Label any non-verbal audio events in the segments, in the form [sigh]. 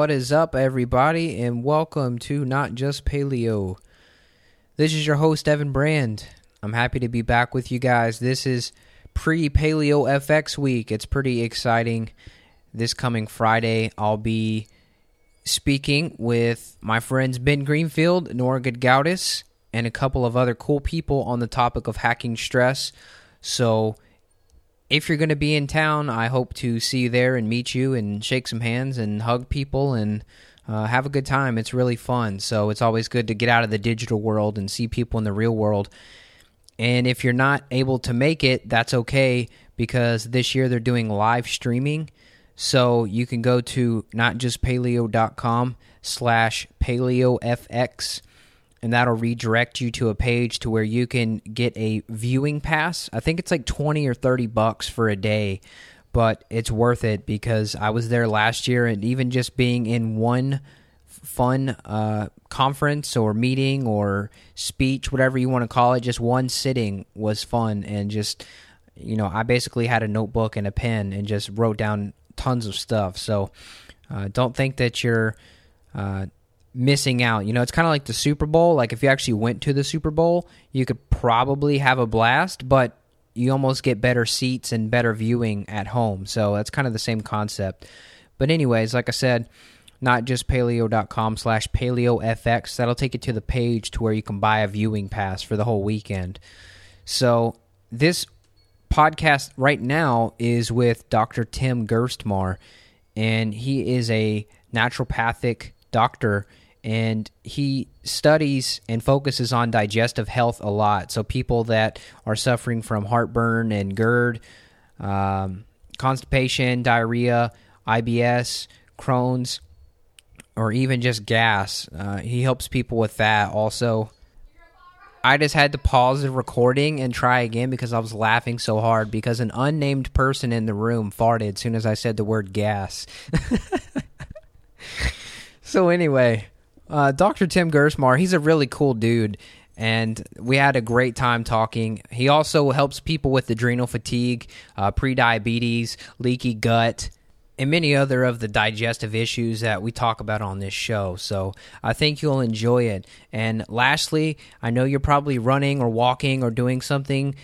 What is up, everybody, and welcome to Not Just Paleo. This is your host, Evan Brand. I'm happy to be back with you guys. This is pre Paleo FX week. It's pretty exciting. This coming Friday, I'll be speaking with my friends Ben Greenfield, Nora Gedgaudas, and a couple of other cool people on the topic of hacking stress. So, if you're going to be in town, I hope to see you there and meet you and shake some hands and hug people and uh, have a good time. It's really fun. So it's always good to get out of the digital world and see people in the real world. And if you're not able to make it, that's okay because this year they're doing live streaming. So you can go to not just notjustpaleo.com slash paleofx and that'll redirect you to a page to where you can get a viewing pass. I think it's like 20 or 30 bucks for a day, but it's worth it because I was there last year and even just being in one fun uh, conference or meeting or speech, whatever you want to call it, just one sitting was fun and just you know, I basically had a notebook and a pen and just wrote down tons of stuff. So uh, don't think that you're uh, missing out. You know, it's kind of like the Super Bowl. Like if you actually went to the Super Bowl, you could probably have a blast, but you almost get better seats and better viewing at home. So that's kind of the same concept. But anyways, like I said, not just paleo.com slash paleofx. That'll take you to the page to where you can buy a viewing pass for the whole weekend. So this podcast right now is with Dr. Tim Gerstmar, and he is a naturopathic doctor and he studies and focuses on digestive health a lot. So people that are suffering from heartburn and GERD, um, constipation, diarrhea, IBS, Crohn's, or even just gas, uh, he helps people with that. Also, I just had to pause the recording and try again because I was laughing so hard because an unnamed person in the room farted as soon as I said the word gas. [laughs] so anyway, uh, Dr. Tim Gerstmar, he's a really cool dude, and we had a great time talking. He also helps people with adrenal fatigue, uh, prediabetes, leaky gut, and many other of the digestive issues that we talk about on this show. So I think you'll enjoy it. And lastly, I know you're probably running or walking or doing something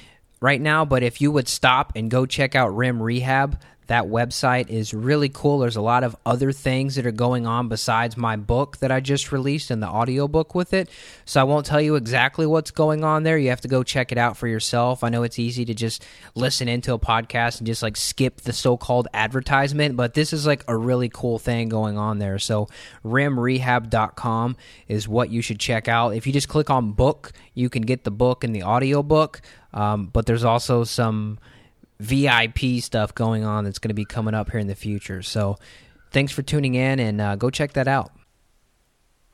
right now, but if you would stop and go check out REM Rehab, that website is really cool. There's a lot of other things that are going on besides my book that I just released and the audiobook with it. So I won't tell you exactly what's going on there. You have to go check it out for yourself. I know it's easy to just listen into a podcast and just like skip the so called advertisement, but this is like a really cool thing going on there. So remrehab.com is what you should check out. If you just click on book, you can get the book and the audiobook. Um, but there's also some VIP stuff going on that's going to be coming up here in the future. So thanks for tuning in and uh, go check that out.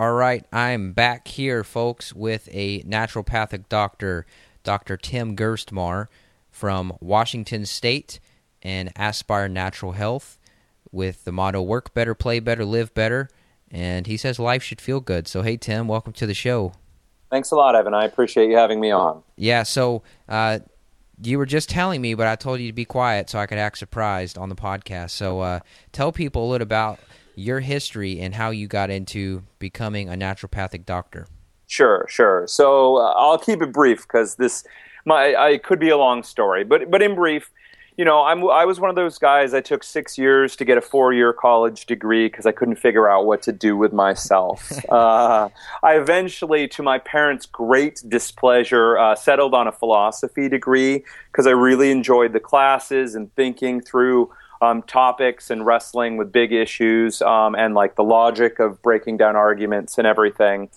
All right, I'm back here, folks, with a naturopathic doctor, Dr. Tim Gerstmar from Washington State and Aspire Natural Health with the motto work better, play better, live better. And he says life should feel good. So, hey, Tim, welcome to the show. Thanks a lot, Evan. I appreciate you having me on. Yeah, so uh, you were just telling me, but I told you to be quiet so I could act surprised on the podcast. So uh, tell people a little about your history and how you got into becoming a naturopathic doctor. Sure, sure. So uh, I'll keep it brief because this my I could be a long story, but but in brief, you know, I'm, I was one of those guys. I took six years to get a four-year college degree because I couldn't figure out what to do with myself. [laughs] uh, I eventually, to my parents' great displeasure, uh, settled on a philosophy degree because I really enjoyed the classes and thinking through um, topics and wrestling with big issues um, and like the logic of breaking down arguments and everything.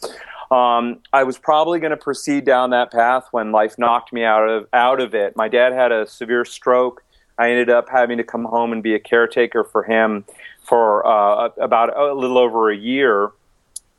Um, I was probably going to proceed down that path when life knocked me out of out of it. My dad had a severe stroke. I ended up having to come home and be a caretaker for him for uh, about a little over a year.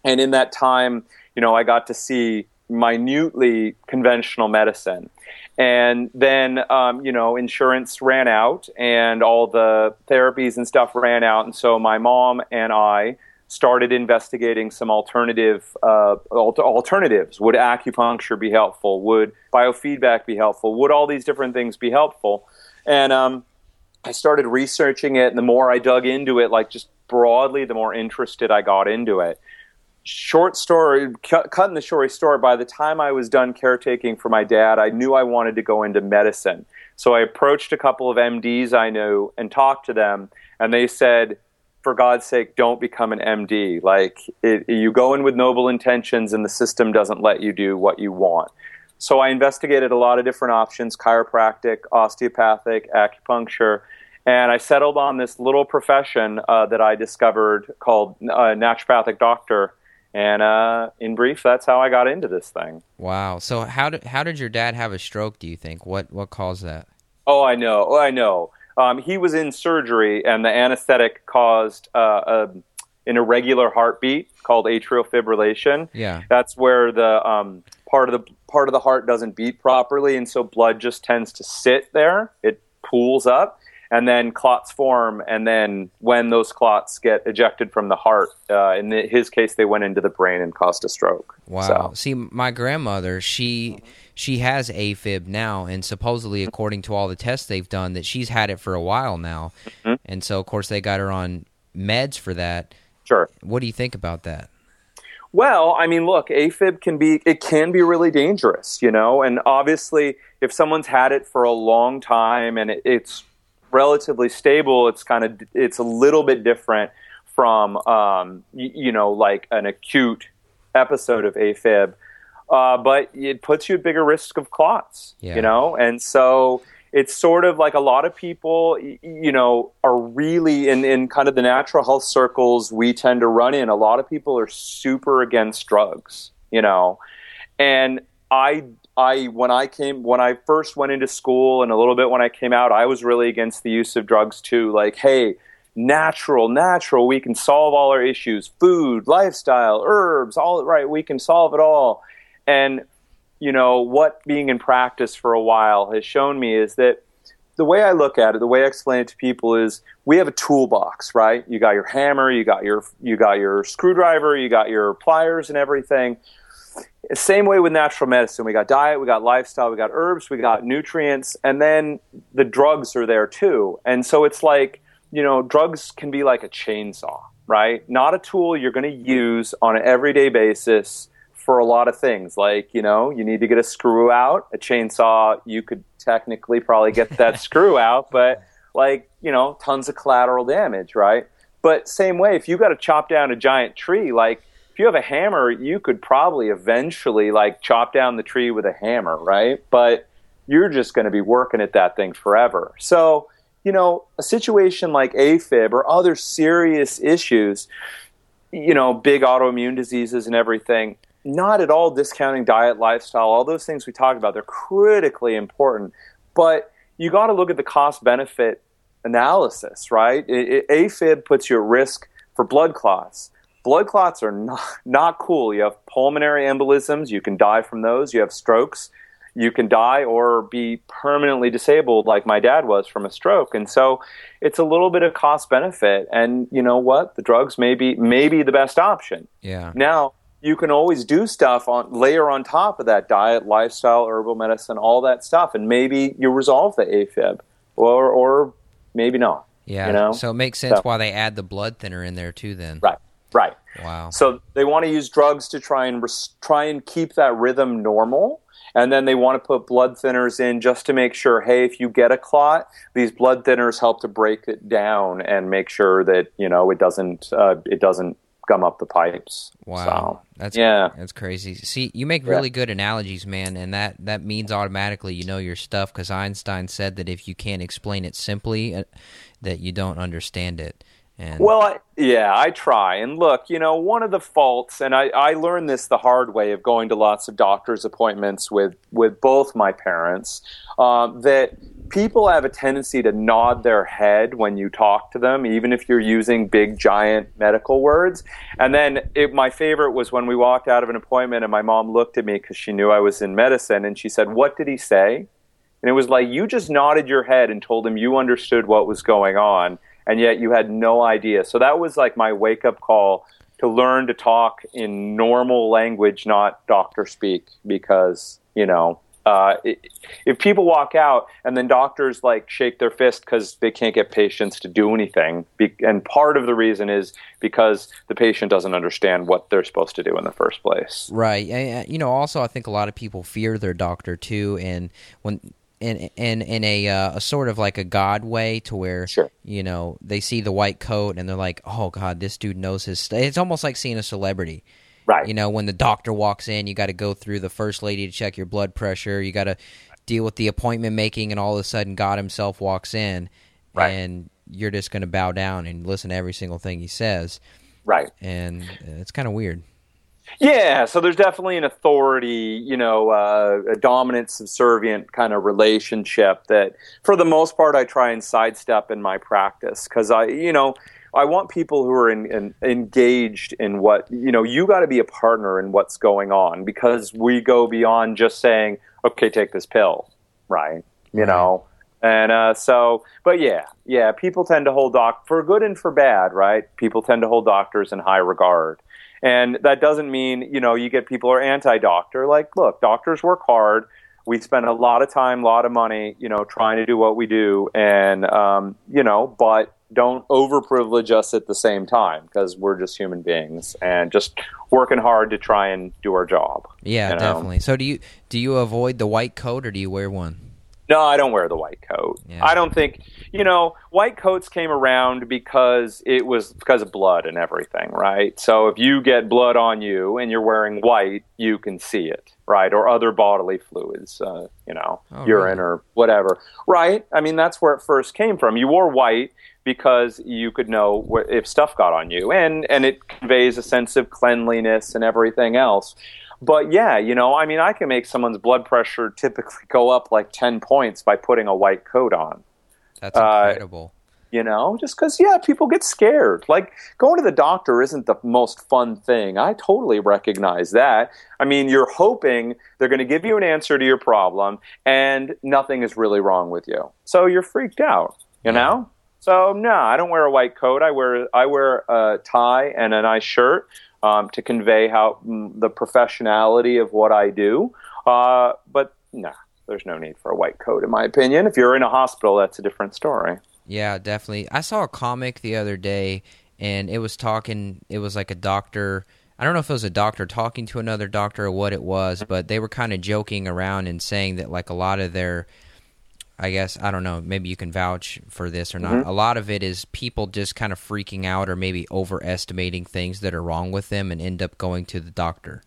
And in that time, you know, I got to see minutely conventional medicine. And then, um, you know, insurance ran out and all the therapies and stuff ran out. And so my mom and I started investigating some alternative uh, alternatives. Would acupuncture be helpful? Would biofeedback be helpful? Would all these different things be helpful? And um, I started researching it, and the more I dug into it, like just broadly, the more interested I got into it. Short story, cut, cutting the short story by the time I was done caretaking for my dad, I knew I wanted to go into medicine. So I approached a couple of MDs I knew and talked to them, and they said, for God's sake, don't become an MD. Like, it, you go in with noble intentions, and the system doesn't let you do what you want. So I investigated a lot of different options chiropractic, osteopathic, acupuncture, and I settled on this little profession uh, that I discovered called uh, naturopathic doctor. And uh, in brief, that's how I got into this thing. Wow. So how did how did your dad have a stroke? Do you think what what caused that? Oh, I know. Oh, I know. Um, he was in surgery, and the anesthetic caused uh, a, an irregular heartbeat called atrial fibrillation. Yeah. That's where the um, part of the part of the heart doesn't beat properly, and so blood just tends to sit there. It pools up, and then clots form. And then when those clots get ejected from the heart, uh, in the, his case, they went into the brain and caused a stroke. Wow. So, See, my grandmother, she she has AFib now, and supposedly, according to all the tests they've done, that she's had it for a while now. Mhm. And so, of course, they got her on meds for that. sure. What do you think about that? Well, I mean, look, AFib can be it can be really dangerous, you know, and obviously, if someone's had it for a long time and it, it's relatively stable, it's kind of it's a little bit different from um, y- you know like an acute episode of AFib, uh, but it puts you at bigger risk of clots, Yeah. you know, and so it's sort of like a lot of people, you know, are really in, in kind of the natural health circles we tend to run in. A lot of people are super against drugs, you know, and I, I, when I came, when I first went into school and a little bit when I came out, I was really against the use of drugs too. Like, hey, natural, natural, we can solve all our issues food, lifestyle, herbs, all right, we can solve it all. And you know, what being in practice for a while has shown me is that the way I look at it, the way I explain it to people is we have a toolbox, right? You got your hammer, you got your you got your screwdriver, you got your pliers and everything. Same way with natural medicine. We got diet, we got lifestyle, we got herbs, we got nutrients, and then the drugs are there too. And so it's like, you know, drugs can be like a chainsaw, right? Not a tool you're going to use on an everyday basis for a lot of things. Like, you know, you need to get a screw out. A chainsaw, you could technically probably get that [laughs] screw out, but like, you know, tons of collateral damage, right? But same way, if you got to chop down a giant tree, like if you have a hammer, you could probably eventually like chop down the tree with a hammer, right? But you're just going to be working at that thing forever. So, you know, a situation like AFib or other serious issues, you know, big autoimmune diseases and everything, not at all discounting diet, lifestyle, all those things we talked about. They're critically important. But you got to look at the cost benefit analysis, right? It, it, AFib puts you at risk for blood clots. Blood clots are not, not cool. You have pulmonary embolisms, you can die from those. You have strokes, you can die or be permanently disabled, like my dad was from a stroke. And so it's a little bit of cost benefit. And you know what? The drugs may be, may be the best option. Yeah. Now, you can always do stuff on layer on top of that diet, lifestyle, herbal medicine, all that stuff, and maybe you resolve the AFib, or or maybe not. Yeah. You know? So it makes sense So- why they add the blood thinner in there too. Then. Right, right. Wow. So they want to use drugs to try and res- try and keep that rhythm normal, and then they want to put blood thinners in just to make sure. Hey, if you get a clot, these blood thinners help to break it down and make sure that you know it doesn't uh, it doesn't gum up the pipes. Wow. So, That's yeah. That's crazy. See, you make Yeah. really good analogies, man, and that that means automatically you know your stuff because Einstein said that if you can't explain it simply, uh, that you don't understand it. And Well, I, yeah, I try. And look, you know, one of the faults, and I, I learned this the hard way of going to lots of doctor's appointments with, with both my parents, um, that people have a tendency to nod their head when you talk to them, even if you're using big, giant medical words. And then it, my favorite was when we walked out of an appointment and my mom looked at me because she knew I was in medicine and she said, What did he say? And it was like you just nodded your head and told him you understood what was going on, and yet you had no idea. So that was like my wake up call to learn to talk in normal language, not doctor speak, because, you know, Uh, if people walk out and then doctors like shake their fist because they can't get patients to do anything, and part of the reason is because the patient doesn't understand what they're supposed to do in the first place. Right. And, you know, also I think a lot of people fear their doctor too, and when in in in a uh, a sort of like a god way to where sure. you know they see the white coat and they're like, oh god, this dude knows his. St-. It's almost like seeing a celebrity. Right. You know, when the doctor walks in, you got to go through the first lady to check your blood pressure. You got to deal with the appointment making, and all of a sudden, God Himself walks in, right. and you're just going to bow down and listen to every single thing He says. Right. And it's kind of weird. Yeah, so there's definitely an authority, you know, uh, a dominant subservient kind of relationship that, for the most part, I try and sidestep in my practice because I, you know, I want people who are in, in, engaged in what you know. You got to be a partner in what's going on because we go beyond just saying, "Okay, take this pill," right? You right. know, and uh, so, but yeah, yeah, people tend to hold doc for good and for bad, right? People tend to hold doctors in high regard. And that doesn't mean, you know, you get people are anti doctor. Like, look, doctors work hard. We spend a lot of time, a lot of money, you know, trying to do what we do. And, um, you know, but don't overprivilege us at the same time because we're just human beings and just working hard to try and do our job. Yeah, you know? definitely. So do you do you avoid the white coat or do you wear one? No, I don't wear the white coat. Yeah. I don't think you know white coats came around because it was because of blood and everything, right? So if you get blood on you and you're wearing white, you can see it, right? Or other bodily fluids, uh, you know, oh, urine really? or whatever, right? I mean, that's where it first came from. You wore white because you could know wh- if stuff got on you, and and it conveys a sense of cleanliness and everything else. But yeah, you know, I mean, I can make someone's blood pressure typically go up like ten points by putting a white coat on. That's incredible. Uh, you know, just because yeah, people get scared. Like going to the doctor isn't the most fun thing. I totally recognize that. I mean, you're hoping they're going to give you an answer to your problem, and nothing is really wrong with you, so you're freaked out. You yeah. know. So no, I don't wear a white coat. I wear I wear a tie and a nice shirt um, to convey how mm, the professionality of what I do. Uh, but no, there's no need for a white coat, in my opinion. If you're in a hospital, that's a different story. Yeah, definitely. I saw a comic the other day, and it was talking. It was like a doctor. I don't know if it was a doctor talking to another doctor or what it was, but they were kind of joking around and saying that like a lot of their I guess I don't know. Maybe you can vouch for this or not. Mm-hmm. A lot of it is people just kind of freaking out or maybe overestimating things that are wrong with them and end up going to the doctor.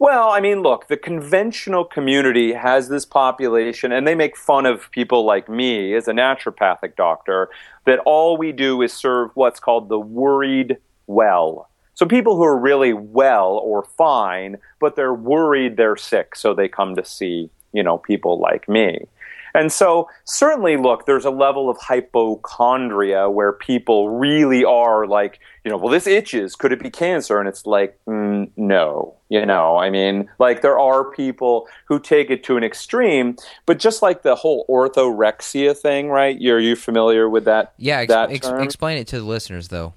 Well, I mean, look, the conventional community has this population, and they make fun of people like me as a naturopathic doctor, that all we do is serve what's called the worried well. So people who are really well or fine, but they're worried they're sick, so they come to see, you know, people like me. And so, certainly, look, there's a level of hypochondria where people really are like, you know, well, this itches. Could it be cancer? And it's like, mm, no. You know, I mean, like there are people who take it to an extreme, but just like the whole orthorexia thing, right? You're you familiar with that? Yeah, ex- that ex- explain it to the listeners, though.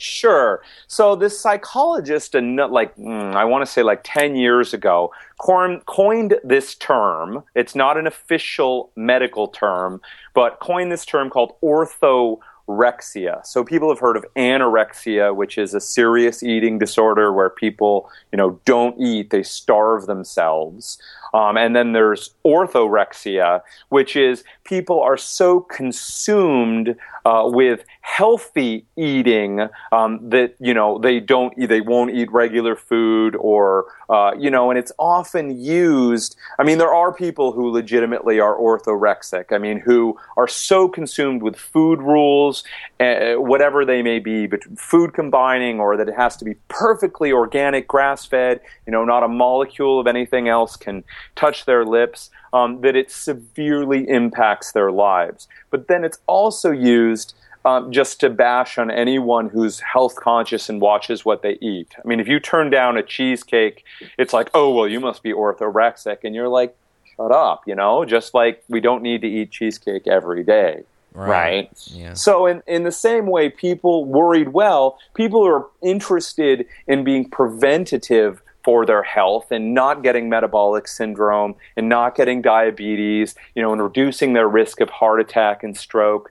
Sure. So this psychologist, like mm, I want to say like ten years ago, coined this term. It's not an official medical term, but coined this term called orthorexia. So people have heard of anorexia, which is a serious eating disorder where people, you know, don't eat; they starve themselves. Um, and then there's orthorexia, which is people are so consumed uh, with healthy eating um, that you know they don't they won't eat regular food or uh, you know and it's often used i mean there are people who legitimately are orthorexic. I mean who are so consumed with food rules uh, whatever they may be but food combining or that it has to be perfectly organic grass fed you know not a molecule of anything else can touch their lips, um, that it severely impacts their lives. But then it's also used um, just to bash on anyone who's health conscious and watches what they eat. I mean, if you turn down a cheesecake, it's like, oh, well, you must be orthorexic. And you're like, shut up, you know, just like we don't need to eat cheesecake every day. Right. right? Yeah. So, in, in the same way, people worried well, people are interested in being preventative for their health and not getting metabolic syndrome and not getting diabetes, you know, and reducing their risk of heart attack and stroke,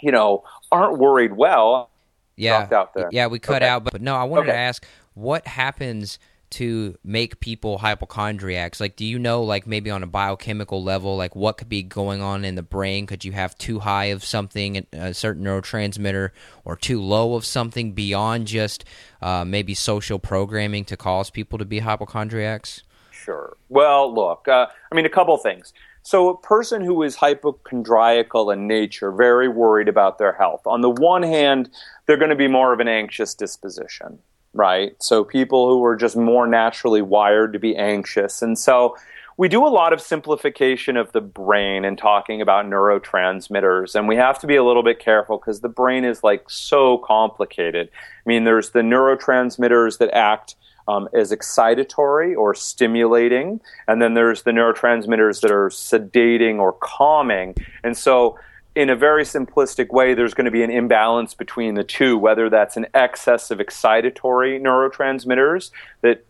you know, aren't worried well. Yeah, out there. yeah, we cut Okay. out, but, but no, I wanted to ask what happens to make people hypochondriacs? Like, do you know, like maybe on a biochemical level, like what could be going on in the brain? Could you have too high of something, a certain neurotransmitter, or too low of something beyond just uh, maybe social programming to cause people to be hypochondriacs? Sure. Well, look, uh, I mean, a couple things. So, a person who is hypochondriacal in nature, very worried about their health, on the one hand, they're going to be more of an anxious disposition, right? So, people who are just more naturally wired to be anxious. And so, we do a lot of simplification of the brain and talking about neurotransmitters, and we have to be a little bit careful because the brain is like so complicated. I mean, there's the neurotransmitters that act um, as excitatory or stimulating, and then there's the neurotransmitters that are sedating or calming. And so, in a very simplistic way, there's going to be an imbalance between the two, whether that's an excess of excitatory neurotransmitters that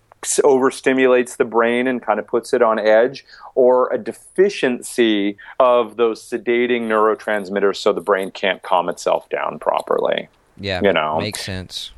overstimulates the brain and kind of puts it on edge, or a deficiency of those sedating neurotransmitters so the brain can't calm itself down properly. Yeah, You know. makes sense.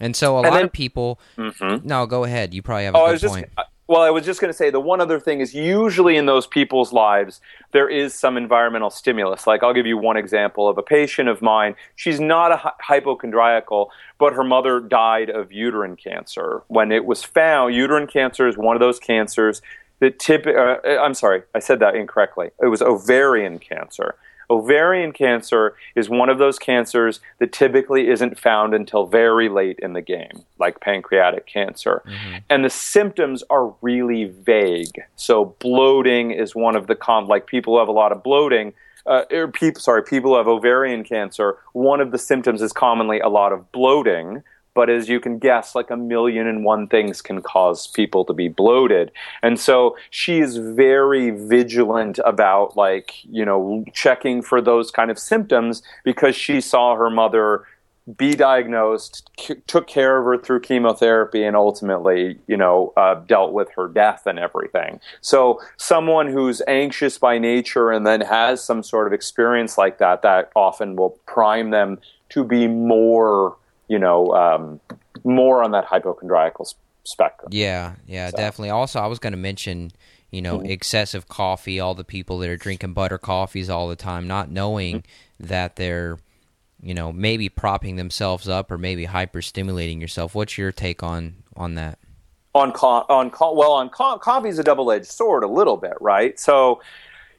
And so a And lot then- of people. Mhm. No, go ahead. You probably have a Oh, good was just point. Well. I was just going to say the one other thing is usually in those people's lives there is some environmental stimulus. Like I'll give you one example of a patient of mine. She's not a hypochondriacal, but her mother died of uterine cancer. When it was found, uterine cancer is one of those cancers that tip. Uh, I'm sorry, I said that incorrectly. It was ovarian cancer. Ovarian cancer is one of those cancers that typically isn't found until very late in the game, like pancreatic cancer. And the symptoms are really vague. So bloating is one of the com like people who have a lot of bloating. Uh, or people, sorry, people who have ovarian cancer. One of the symptoms is commonly a lot of bloating. But as you can guess, like a million and one things can cause people to be bloated. And so she is very vigilant about, like, you know, checking for those kind of symptoms because she saw her mother be diagnosed, c- took care of her through chemotherapy, and ultimately, you know, uh, dealt with her death and everything. So, someone who's anxious by nature and then has some sort of experience like that, that often will prime them to be more, you know, um, more on that hypochondriacal spectrum. Yeah, yeah, So- definitely. Also, I was going to mention, you know, Mhm. excessive coffee, all the people that are drinking butter coffees all the time, not knowing Mm-hmm. that they're, you know, maybe propping themselves up or maybe hyperstimulating yourself. What's your take on on that? on co- on co- well on co- is a double-edged sword a little bit right so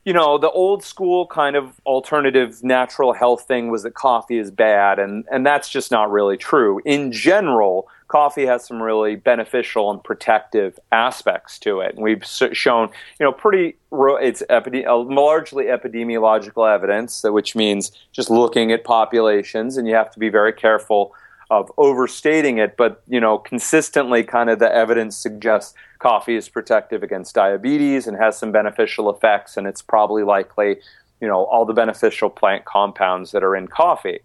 you know the old school kind of alternative natural health thing was that coffee is bad and and that's just not really true. In general coffee has some really beneficial and protective aspects to it. And we've shown you know pretty it's epide- largely epidemiological evidence which means just looking at populations and you have to be very careful of overstating it, but you know, consistently, kind of the evidence suggests coffee is protective against diabetes and has some beneficial effects, and it's probably likely, you know, all the beneficial plant compounds that are in coffee.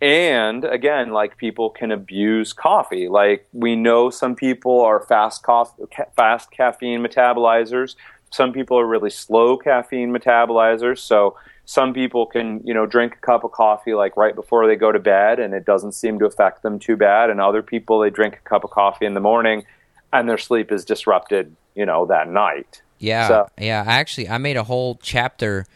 And again, like people can abuse coffee. Like we know some people are fast coffee, fast caffeine metabolizers. Some people are really slow caffeine metabolizers. So some people can, you know, drink a cup of coffee like right before they go to bed and it doesn't seem to affect them too bad. And other people, they drink a cup of coffee in the morning and their sleep is disrupted, you know, that night. Yeah, So- yeah. Actually, I made a whole chapter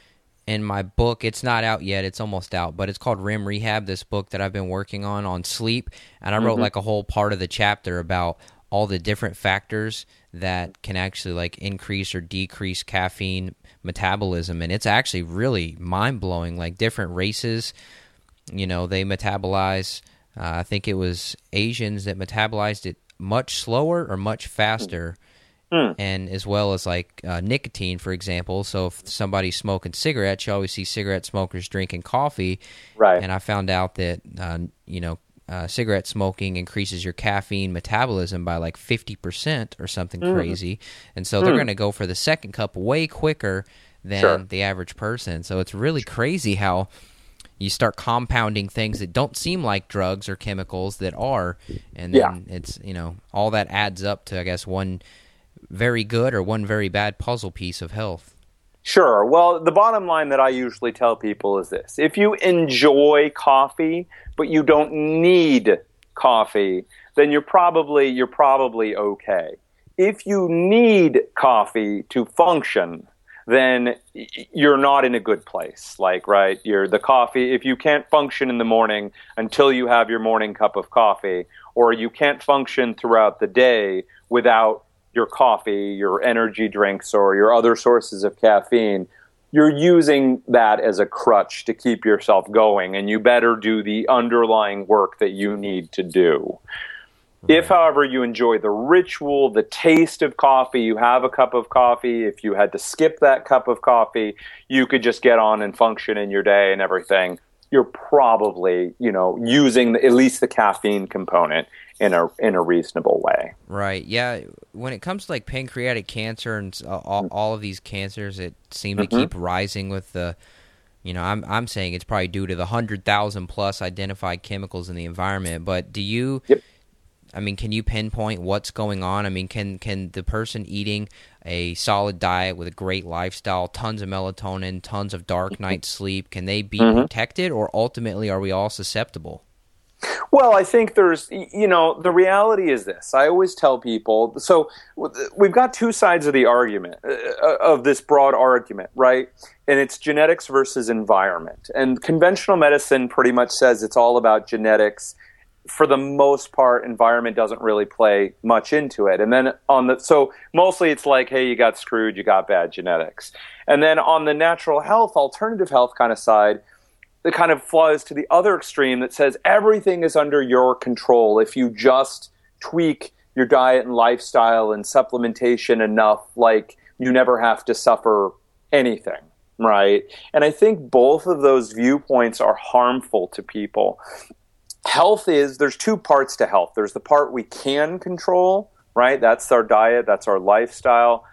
in my book. It's not out yet. It's almost out, but it's called REM Rehab. This book that I've been working on on sleep, and I wrote Mm-hmm. like a whole part of the chapter about all the different factors that can actually like increase or decrease caffeine metabolism, and it's actually really mind blowing. Like different races, you know, they metabolize. Uh, I think it was Asians that metabolized it much slower or much faster Hmm. and as well as like uh, nicotine, for example. So if somebody's smoking cigarettes, you always see cigarette smokers drinking coffee. Right. And I found out that uh, you know uh, cigarette smoking increases your caffeine metabolism by like fifty percent or something Mm. crazy, and so they're going to go for the second cup way quicker than Sure. the average person. So it's really crazy how you start compounding things that don't seem like drugs or chemicals that are, and then yeah. it's you know all that adds up to I guess one very good or one very bad puzzle piece of health. Sure. Well, the bottom line that I usually tell people is this: if you enjoy coffee, but you don't need coffee, then you're probably you're probably okay. If you need coffee to function, then you're not in a good place. Like, right, you're the coffee. If you can't function in the morning until you have your morning cup of coffee, or you can't function throughout the day without your coffee, your energy drinks, or your other sources of caffeine, you're using that as a crutch to keep yourself going, and you better do the underlying work that you need to do. Mm-hmm. If, however, you enjoy the ritual, the taste of coffee, you have a cup of coffee, if you had to skip that cup of coffee, you could just get on and function in your day and everything. You're probably, you know, using the, at least the caffeine component in a in a reasonable way. Right. Yeah. When it comes to like pancreatic cancer and all, all of these cancers, it seems mm-hmm. to keep rising with the. You know, I'm I'm saying it's probably due to the hundred thousand plus identified chemicals in the environment. But do you yep. I mean, can you pinpoint what's going on? I mean, can can the person eating a solid diet with a great lifestyle, tons of melatonin, tons of dark mm-hmm. night sleep, can they be mm-hmm. protected, or ultimately are we all susceptible? Well, I think there's, you know, the reality is this. I always tell people so we've got two sides of the argument, uh, uh, of this broad argument, right? And it's genetics versus environment. And conventional medicine pretty much says it's all about genetics for the most part, environment doesn't really play much into it. And then on the so mostly it's like, hey, you got screwed, you got bad genetics. And then on the natural health, alternative health kind of side, it kind of flies to the other extreme that says everything is under your control if you just tweak your diet and lifestyle and supplementation enough, like you never have to suffer anything right? And I think both of those viewpoints are harmful to people health is there's two parts to health. There's the part we can control, right? That's our diet, that's our lifestyle,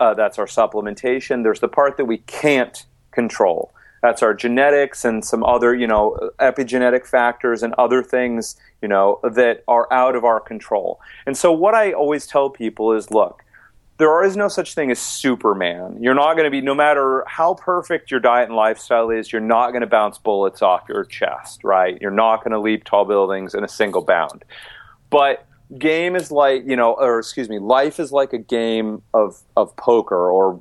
uh, that's our supplementation. There's the part that we can't control. That's our genetics and some other, you know, epigenetic factors and other things, you know, that are out of our control. And so what I always tell people is, look, there is no such thing as Superman. You're not going to be, no matter how perfect your diet and lifestyle is, you're not going to bounce bullets off your chest, right? You're not going to leap tall buildings in a single bound. But game is like, you know, or excuse me, life is like a game of, of poker, or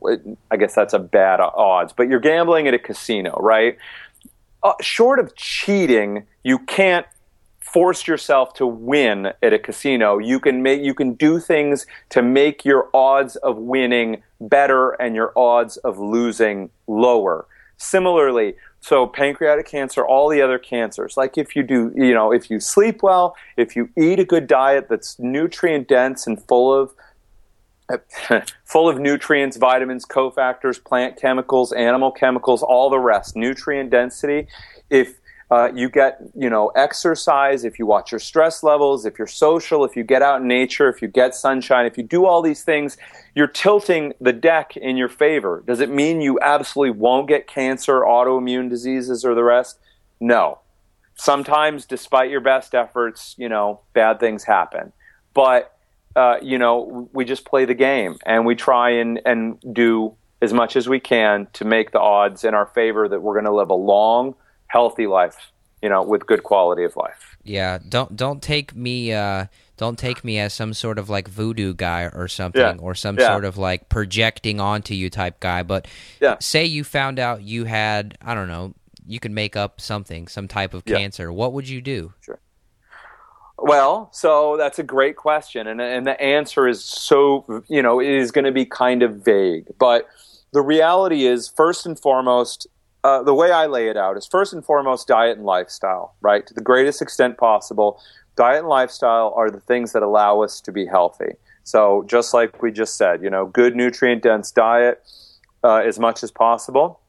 I guess that's a bad odds, but you're gambling at a casino, right? Uh, short of cheating, you can't force yourself to win at a casino. You can make you can do things to make your odds of winning better and your odds of losing lower. Similarly, so pancreatic cancer, all the other cancers, like if you do, you know, if you sleep well, if you eat a good diet that's nutrient dense and full of [laughs] full of nutrients, vitamins, cofactors, plant chemicals, animal chemicals, all the rest, nutrient density. If uh, you get, you know, exercise, if you watch your stress levels, if you're social, if you get out in nature, if you get sunshine, if you do all these things, you're tilting the deck in your favor. Does it mean you absolutely won't get cancer, autoimmune diseases, or the rest? No. Sometimes, despite your best efforts, you know, bad things happen. But, uh, you know, we just play the game and we try and, and do as much as we can to make the odds in our favor that we're going to live a long, healthy life, you know, with good quality of life. Yeah, don't don't take me uh, don't take me as some sort of like voodoo guy or something, yeah. or some yeah. sort of like projecting onto you type guy. But yeah. say you found out you had, I don't know, you could make up something, some type of cancer. What would you do? Sure. Well, so that's a great question, and and the answer is so you know it is going to be kind of vague, but the reality is first and foremost uh, the way I lay it out is first and foremost diet and lifestyle, right? To the greatest extent possible, diet and lifestyle are the things that allow us to be healthy. So, just like we just said, you know, good nutrient dense diet uh, as much as possible,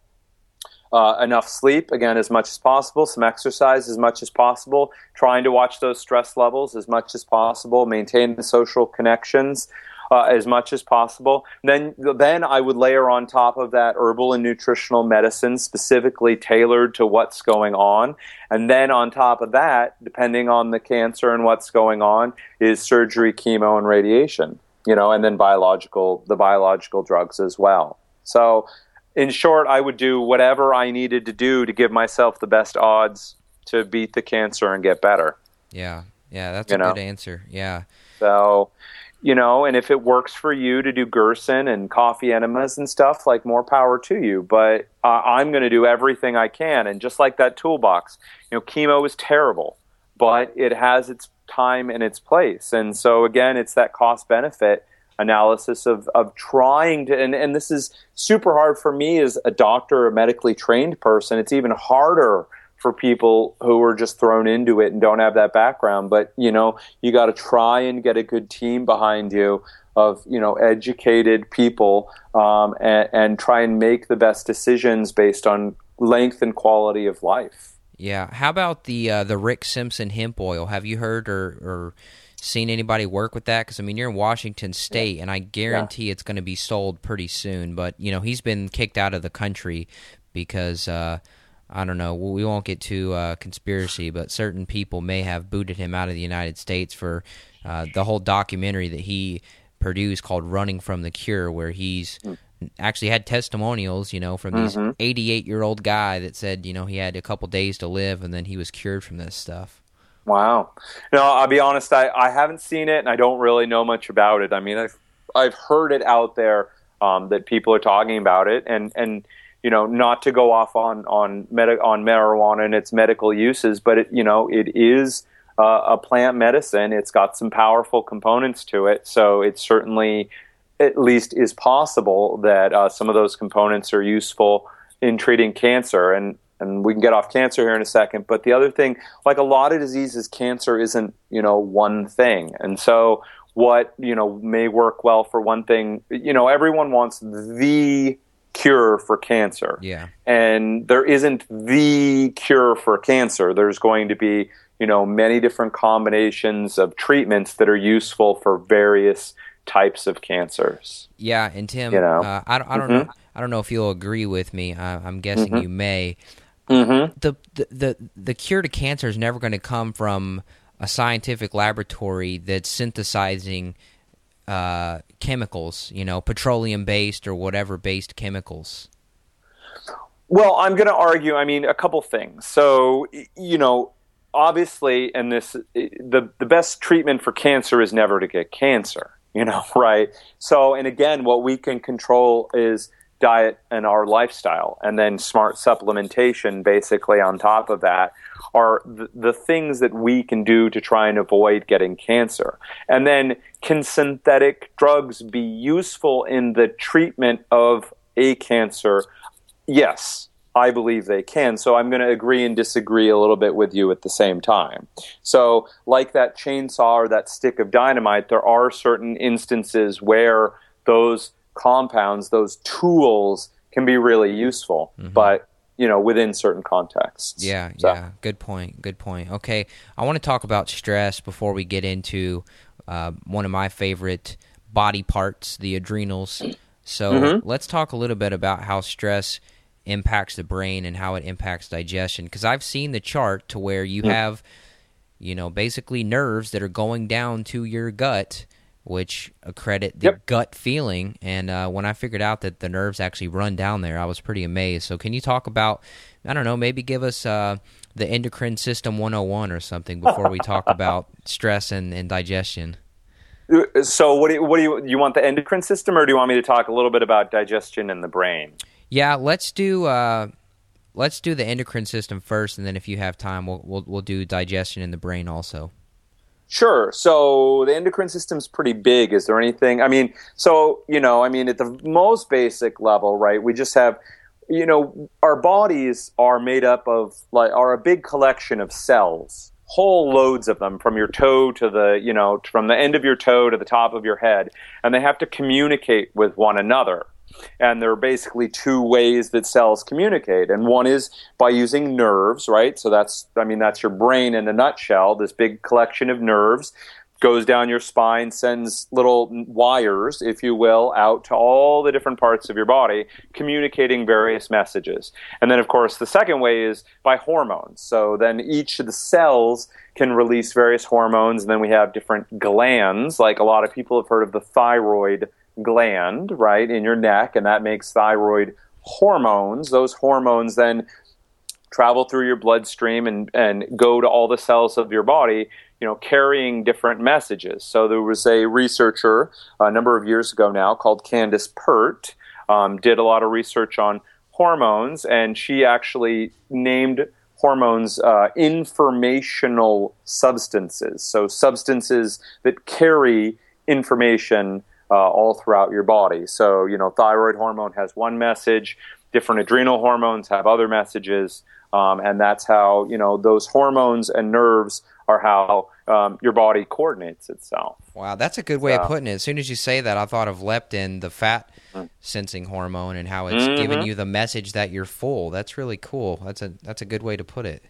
uh, enough sleep, again, as much as possible, some exercise as much as possible, trying to watch those stress levels as much as possible, maintain the social connections. Uh, as much as possible. Then, then I would layer on top of that herbal and nutritional medicine specifically tailored to what's going on. And then on top of that, depending on the cancer and what's going on, is surgery, chemo, and radiation. You know, and then biological, the biological drugs as well. So, in short, I would do whatever I needed to do to give myself the best odds to beat the cancer and get better. Yeah, yeah, that's you a know? good answer. Yeah. So, you know, and if it works for you to do Gerson and coffee enemas and stuff, like more power to you. But uh, I'm going to do everything I can. And just like that toolbox, you know, chemo is terrible, but it has its time and its place. And so, again, it's that cost benefit analysis of, of trying to, and, and this is super hard for me as a doctor, a medically trained person. It's even harder for people who are just thrown into it and don't have that background. But you know, you got to try and get a good team behind you of you know educated people um, and, and try and make the best decisions based on length and quality of life. Yeah. How about the uh, the Rick Simpson hemp oil? Have you heard or, or seen anybody work with that? Because I mean, you're in Washington State, yeah. and I guarantee yeah. it's going to be sold pretty soon. But you know, he's been kicked out of the country because uh, I don't know. We won't get to uh, conspiracy, but certain people may have booted him out of the United States for uh, the whole documentary that he produced called "Running from the Cure," where he's mm. actually had testimonials, you know, from mm-hmm. 88 year old guy that said, you know, he had a couple days to live and then he was cured from this stuff. Wow. No, I'll be honest. I, I haven't seen it, and I don't really know much about it. I mean, I've I've heard it out there um, that people are talking about it, and and you know, not to go off on on medi- on marijuana and its medical uses, but it, you know, it is uh, a plant medicine. It's got some powerful components to it, so it certainly, at least, is possible that uh, some of those components are useful in treating cancer. And and we can get off cancer here in a second. But the other thing, like a lot of diseases, cancer isn't you know one thing, and so what you know may work well for one thing. You know, everyone wants the cure for cancer. Yeah. And there isn't the cure for cancer. There's going to be, you know, many different combinations of treatments that are useful for various types of cancers. Yeah, and Tim, you know? uh, I, I don't mm-hmm. know. I don't know if you'll agree with me. I, am guessing mm-hmm. you may. Mm-hmm. The, the the the cure to cancer is never going to come from a scientific laboratory that's synthesizing uh, chemicals, you know, petroleum based or whatever based chemicals. Well, I'm going to argue. I mean, a couple things. So, you know, obviously, and this the the best treatment for cancer is never to get cancer. You know, [laughs] right? So, and again, what we can control is diet and our lifestyle, and then smart supplementation basically on top of that are the, the things that we can do to try and avoid getting cancer. And then, can synthetic drugs be useful in the treatment of a cancer? Yes, I believe they can. So I'm going to agree and disagree a little bit with you at the same time. So, like that chainsaw or that stick of dynamite, there are certain instances where those compounds, those tools, can be really useful. Mm-hmm. But you know within certain contexts. Yeah, so. yeah. Good point. Good point. Okay, I want to talk about stress before we get into uh, one of my favorite body parts, the adrenals. So mm-hmm. let's talk a little bit about how stress impacts the brain and how it impacts digestion. Because I've seen the chart to where you mm-hmm. have, you know, basically nerves that are going down to your gut which accredit the yep. gut feeling. And uh, when I figured out that the nerves actually run down there, I was pretty amazed. So, can you talk about, I don't know, maybe give us uh, the endocrine system 101 or something before we talk [laughs] about stress and, and digestion? So, what do, you, what do you you want the endocrine system, or do you want me to talk a little bit about digestion and the brain? Yeah, let's do. Uh, let's do the endocrine system first, and then if you have time, we'll we'll, we'll do digestion in the brain also. Sure. So the endocrine system's pretty big. Is there anything? I mean, so you know, I mean, at the most basic level, right? We just have, you know, our bodies are made up of like are a big collection of cells, whole loads of them, from your toe to the, you know, from the end of your toe to the top of your head, and they have to communicate with one another. And there are basically two ways that cells communicate. And one is by using nerves, right? So that's, I mean, that's your brain in a nutshell, this big collection of nerves goes down your spine, sends little wires, if you will, out to all the different parts of your body, communicating various messages. And then, of course, the second way is by hormones. So then each of the cells can release various hormones, and then we have different glands. Like a lot of people have heard of the thyroid gland, right, in your neck, and that makes thyroid hormones. Those hormones then travel through your bloodstream and, and go to all the cells of your body you know, carrying different messages. So there was a researcher a number of years ago now called Candace Pert, um, did a lot of research on hormones, and she actually named hormones uh, informational substances. So substances that carry information uh, all throughout your body. So you know, thyroid hormone has one message. Different adrenal hormones have other messages, um, and that's how you know those hormones and nerves are how um, your body coordinates itself. Wow, that's a good way so. of putting it. As soon as you say that, I thought of leptin, the fat mm. sensing hormone, and how it's mm-hmm. giving you the message that you're full. That's really cool. That's a that's a good way to put it.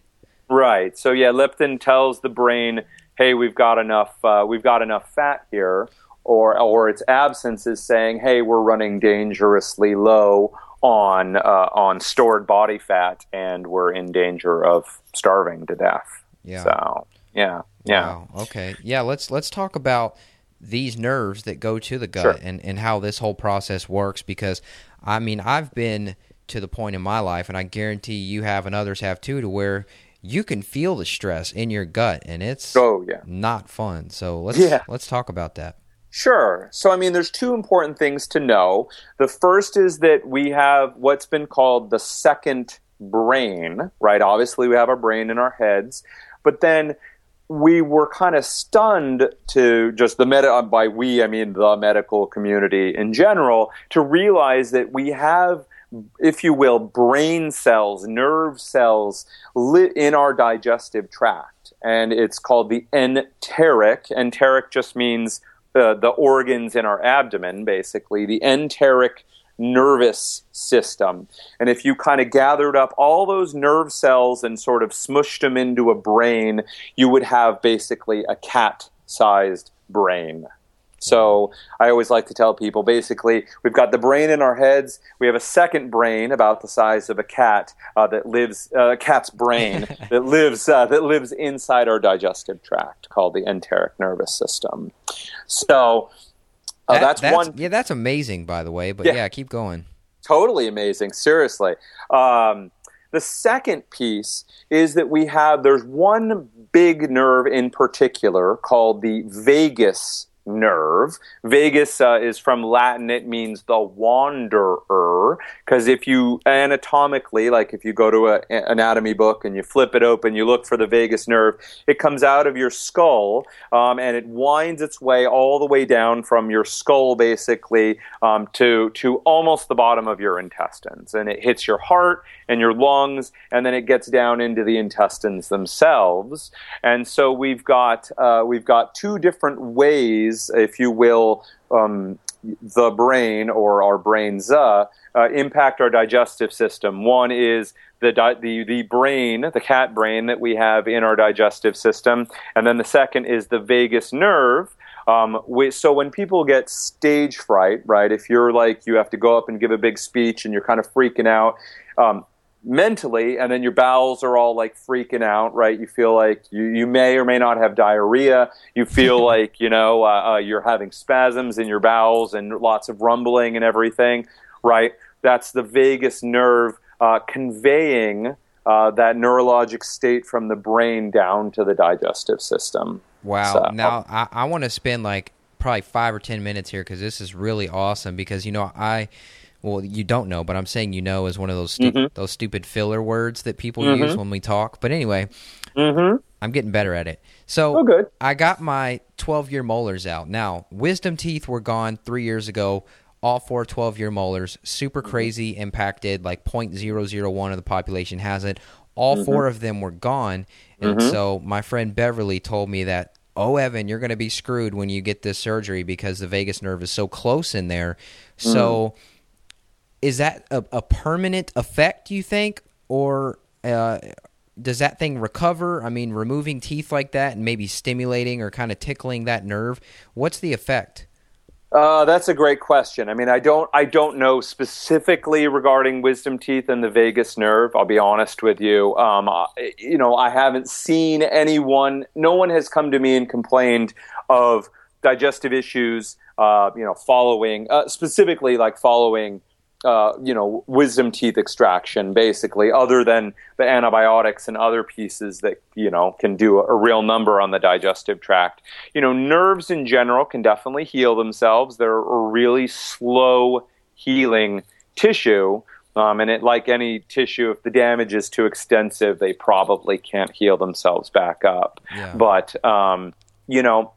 Right. So yeah, leptin tells the brain, "Hey, we've got enough. Uh, we've got enough fat here." Or, or its absence is saying, "Hey, we're running dangerously low on uh, on stored body fat, and we're in danger of starving to death." Yeah. So yeah, yeah. Wow. Okay. Yeah. Let's let's talk about these nerves that go to the gut sure. and and how this whole process works because I mean I've been to the point in my life and I guarantee you have and others have too to where you can feel the stress in your gut and it's oh yeah not fun. So let's yeah. let's talk about that. Sure. So, I mean, there's two important things to know. The first is that we have what's been called the second brain, right? Obviously, we have our brain in our heads, but then we were kind of stunned to just the meta uh, by we I mean the medical community in general to realize that we have if you will brain cells nerve cells lit in our digestive tract and it's called the enteric enteric just means the organs in our abdomen basically the enteric nervous system. And if you kind of gathered up all those nerve cells and sort of smushed them into a brain, you would have basically a cat sized brain. So I always like to tell people basically, we've got the brain in our heads. We have a second brain about the size of a cat uh, that lives, uh, a cat's brain [laughs] that lives uh, that lives inside our digestive tract, called the enteric nervous system. So uh, that, that's, that's, one. Yeah, that's amazing, by the way. But yeah, yeah keep going. Totally amazing. Seriously. Um, the second piece is that we have there's one big nerve in particular called the vagus nerve. Vagus uh, is from Latin, it means the wanderer. Because if you anatomically, like if you go to an anatomy book and you flip it open, you look for the vagus nerve, it comes out of your skull um, and it winds its way all the way down from your skull basically um, to, to almost the bottom of your intestines. And it hits your heart and your lungs, and then it gets down into the intestines themselves. And so we've got, uh, we've got two different ways if you will, um, the brain or our brains uh, uh, impact our digestive system. One is the, di- the the brain, the cat brain that we have in our digestive system, and then the second is the vagus nerve. Um, we, so when people get stage fright, right? If you're like you have to go up and give a big speech and you're kind of freaking out, um, mentally and then your bowels are all like freaking out right? You feel like you, you may or may not have diarrhea. You feel [laughs] like you know uh, uh, you're having spasms in your bowels and lots of rumbling and everything right? That's the vagus nerve uh, conveying uh, that neurologic state from the brain down to the digestive system. Wow. So, now i, I want to spend like probably five or ten minutes here because this is really awesome because you know i well, you don't know, but I'm saying you know is one of those stu- mm-hmm. those stupid filler words that people mm-hmm. use when we talk. But anyway, mm-hmm. I'm getting better at it. So oh, good. I got my 12 year molars out. Now, wisdom teeth were gone three years ago. All four 12 year molars, super mm-hmm. crazy impacted, like 0.001 of the population has it. All mm-hmm. four of them were gone. And mm-hmm. so my friend Beverly told me that oh evan you're going to be screwed when you get this surgery because the vagus nerve is so close in there so is that a, a permanent effect? You think, or uh, does that thing recover? I mean, removing teeth like that and maybe stimulating or kind of tickling that nerve, what's the effect? Uh, that's a great question. I mean, I don't, I don't know specifically regarding wisdom teeth and the vagus nerve. I'll be honest with you. Um, you know, I haven't seen anyone. No one has come to me and complained of digestive issues. Uh, you know, following uh, specifically like following uh, you know, wisdom teeth extraction, basically, other than the antibiotics and other pieces that, you know, can do a, a, real number on the digestive tract. You know, nerves in general can definitely heal themselves. They're a really slow healing tissue. Um, and it, like any tissue, if the damage is too extensive, they probably can't heal themselves back up. Yeah. But, um, you know,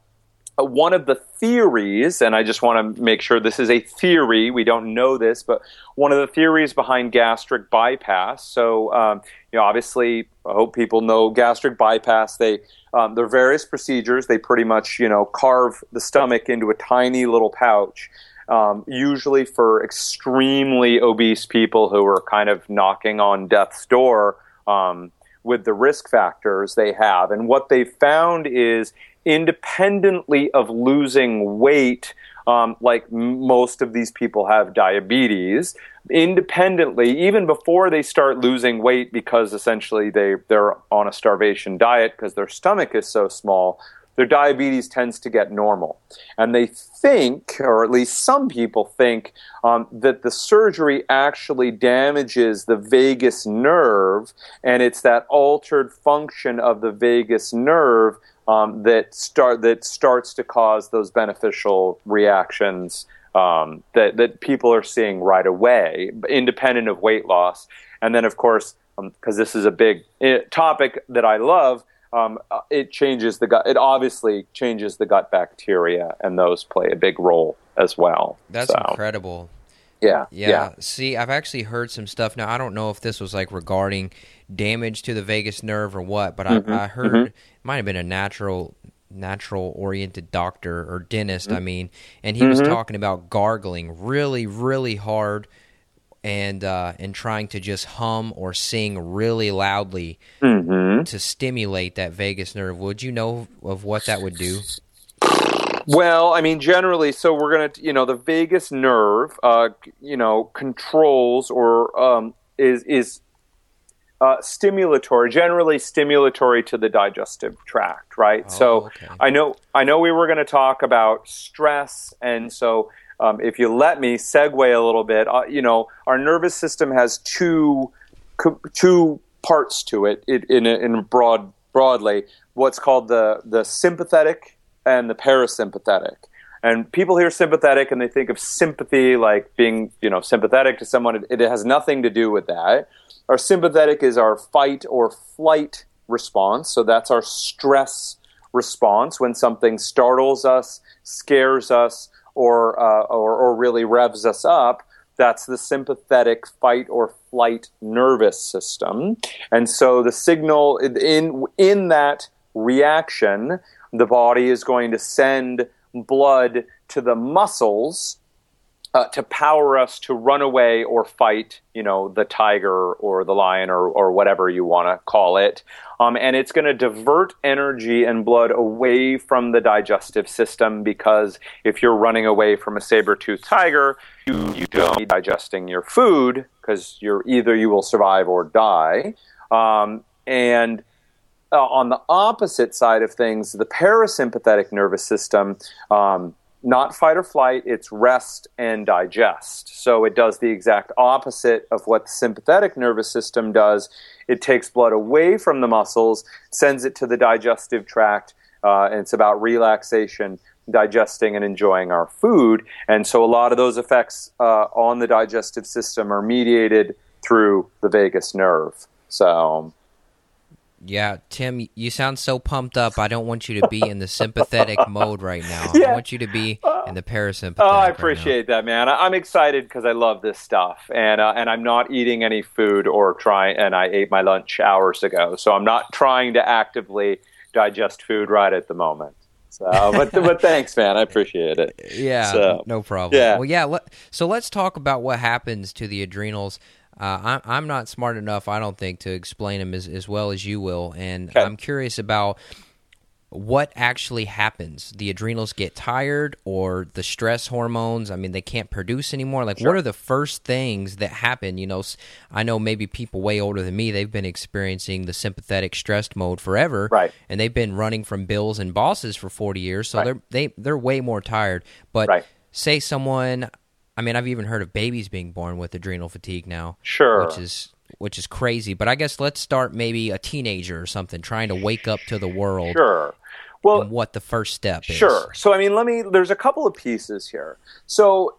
one of the theories, and I just want to make sure this is a theory, we don't know this, but one of the theories behind gastric bypass. So, um, you know, obviously, I hope people know gastric bypass. They um, there are various procedures. They pretty much, you know, carve the stomach into a tiny little pouch. Um, usually for extremely obese people who are kind of knocking on death's door um, with the risk factors they have. And what they found is independently of losing weight, um, like most of these people have diabetes, independently, even before they start losing weight because essentially they, they're on a starvation diet because their stomach is so small, their diabetes tends to get normal. And they think, or at least some people think, um, that the surgery actually damages the vagus nerve, and it's that altered function of the vagus nerve um, that start that starts to cause those beneficial reactions um, that that people are seeing right away, independent of weight loss. And then, of course, because um, this is a big eh, topic that I love, um, uh, it changes the gut. It obviously changes the gut bacteria, and those play a big role as well. That's so. incredible. Yeah, yeah, yeah. See, I've actually heard some stuff. Now, I don't know if this was like regarding damage to the vagus nerve or what, but mm-hmm. I, I, heard mm-hmm. it might have been a natural natural oriented doctor or dentist, mm-hmm. I mean, and he was mm-hmm. talking about gargling really, really hard and uh, and trying to just hum or sing really loudly mm-hmm. To stimulate that vagus nerve. Would you know of what that would do? Well, I mean, generally, so we're gonna, you know, the vagus nerve, uh, you know, controls or um, is is uh, stimulatory, generally stimulatory to the digestive tract, right? Oh, so okay. I know I know we were going to talk about stress, and so um, if you let me segue a little bit, uh, you know, our nervous system has two two parts to it, it in, in broad broadly. What's called the the sympathetic and the parasympathetic. And people hear sympathetic and they think of sympathy like being, you know, sympathetic to someone. It, it has nothing to do with that. Our sympathetic is our fight or flight response. So that's our stress response when something startles us, scares us, or, uh, or, or really revs us up. That's the sympathetic fight or flight nervous system. And so the signal in, in that reaction the body is going to send blood to the muscles uh, to power us to run away or fight, you know, the tiger or the lion or, or whatever you want to call it. Um, and it's going to divert energy and blood away from the digestive system because if you're running away from a saber-toothed tiger, you, you don't be digesting your food because you're either you will survive or die. Um, and uh, on the opposite side of things, the parasympathetic nervous system, um, not fight or flight, it's rest and digest. So it does the exact opposite of what the sympathetic nervous system does. It takes blood away from the muscles, sends it to the digestive tract, uh, and it's about relaxation, digesting, and enjoying our food. And so a lot of those effects uh, on the digestive system are mediated through the vagus nerve. So yeah, Tim, you sound so pumped up. I don't want you to be in the sympathetic [laughs] mode right now. Yeah. I want you to be in the parasympathetic. Oh, I appreciate right that, man. I, am excited because I love this stuff, and uh, and I'm not eating any food or trying. And I ate my lunch hours ago, so I'm not trying to actively digest food right at the moment. So, but [laughs] but thanks, man. I appreciate it. Yeah, so, no problem. Yeah. Well, yeah. Let, so let's talk about what happens to the adrenals Uh, I'm I'm not smart enough, I don't think, to explain them as, as well as you will, and Okay. I'm curious about what actually happens. The adrenals get tired, or the stress hormones. I mean, they can't produce anymore. Like, what are the first things that happen? You know, I know maybe people way older than me. They've been experiencing the sympathetic stressed mode forever, Right. And they've been running from bills and bosses for 40 years, so Right. they're they they're way more tired. But Right. say someone I mean, I've even heard of babies being born with adrenal fatigue now. Sure. Which is which is crazy. But I guess let's start maybe a teenager or something trying to wake up to the world Sure. Well, and what the first step is. Sure. So, I mean, let me, there's a couple of pieces here. So,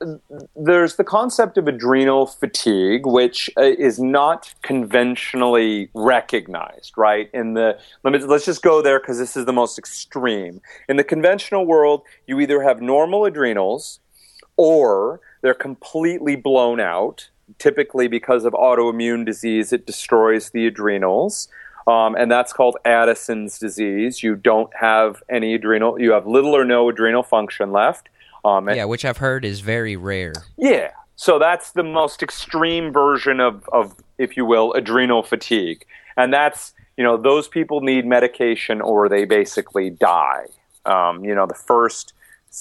there's the concept of adrenal fatigue, which uh, is not conventionally recognized, right? In the, let me, let's just go there because this is the most extreme. In the conventional world, you either have normal adrenals or they're completely blown out. Typically, because of autoimmune disease, it destroys the adrenals. Um, and that's called Addison's disease. You don't have any adrenal, you have little or no adrenal function left. Um, and- Yeah, which I've heard is very rare. yeah. So that's the most extreme version of, of, if you will, adrenal fatigue. And that's, you know, those people need medication or they basically die. Um, you know, the first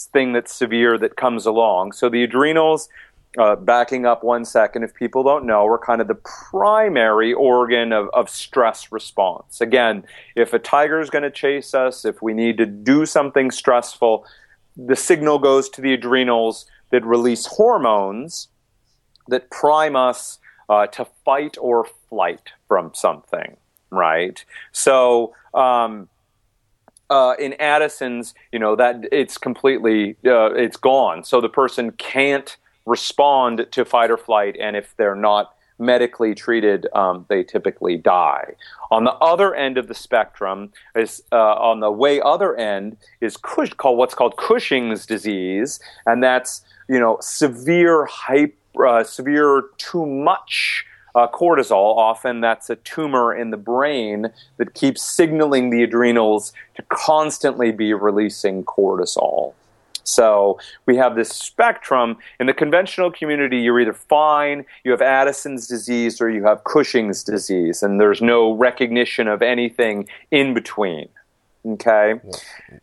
thing that's severe that comes along. So the adrenals, uh, backing up one second, if people don't know, are kind of the primary organ of, of stress response. Again, if a tiger is going to chase us, if we need to do something stressful, the signal goes to the adrenals that release hormones that prime us uh, to fight or flight from something, right? So, um, uh, in Addison's, you know that it's completely uh, it's gone. So the person can't respond to fight or flight, and if they're not medically treated, um, they typically die. On the other end of the spectrum is uh, on the way other end is Cush- called what's called Cushing's disease, and that's you know severe hyper, uh, severe too much uh, cortisol. Often that's a tumor in the brain that keeps signaling the adrenals to constantly be releasing cortisol. So we have this spectrum. In the conventional community, you're either fine, you have Addison's disease, or you have Cushing's disease, and there's no recognition of anything in between. Okay?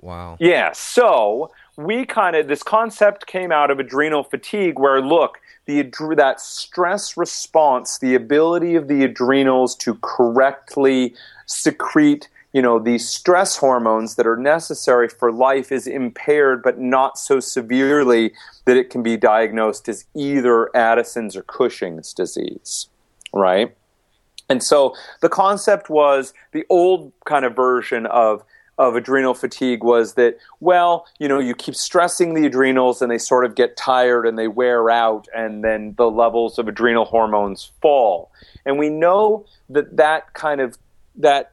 Wow. Yeah, so we kind of this concept came out of adrenal fatigue where look, the that stress response, the ability of the adrenals to correctly secrete, you know, these stress hormones that are necessary for life is impaired but not so severely that it can be diagnosed as either Addison's or Cushing's disease, right? And so the concept was the old kind of version of of adrenal fatigue was that well you know you keep stressing the adrenals and they sort of get tired and they wear out and then the levels of adrenal hormones fall. And we know that that kind of that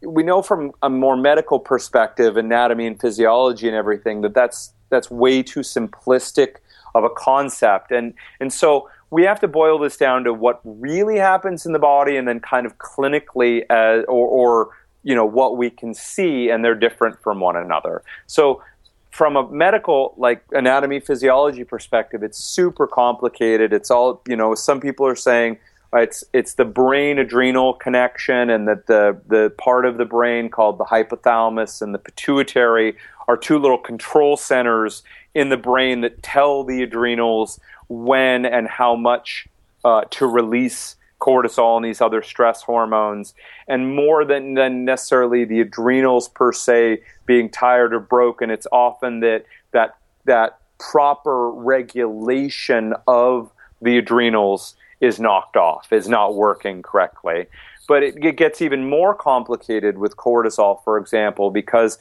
we know from a more medical perspective anatomy and physiology and everything that that's that's way too simplistic of a concept. And and so we have to boil this down to what really happens in the body and then kind of clinically as, or, or you know what we can see and they're different from one another. So from a medical like anatomy physiology perspective it's super complicated. It's all you know some people are saying it's it's the brain adrenal connection and that the the part of the brain called the hypothalamus and the pituitary are two little control centers in the brain that tell the adrenals when and how much uh, to release cortisol and these other stress hormones, and more than, than necessarily the adrenals per se being tired or broken, it's often that that that proper regulation of the adrenals is knocked off, is not working correctly. But it, it gets even more complicated with cortisol, for example, because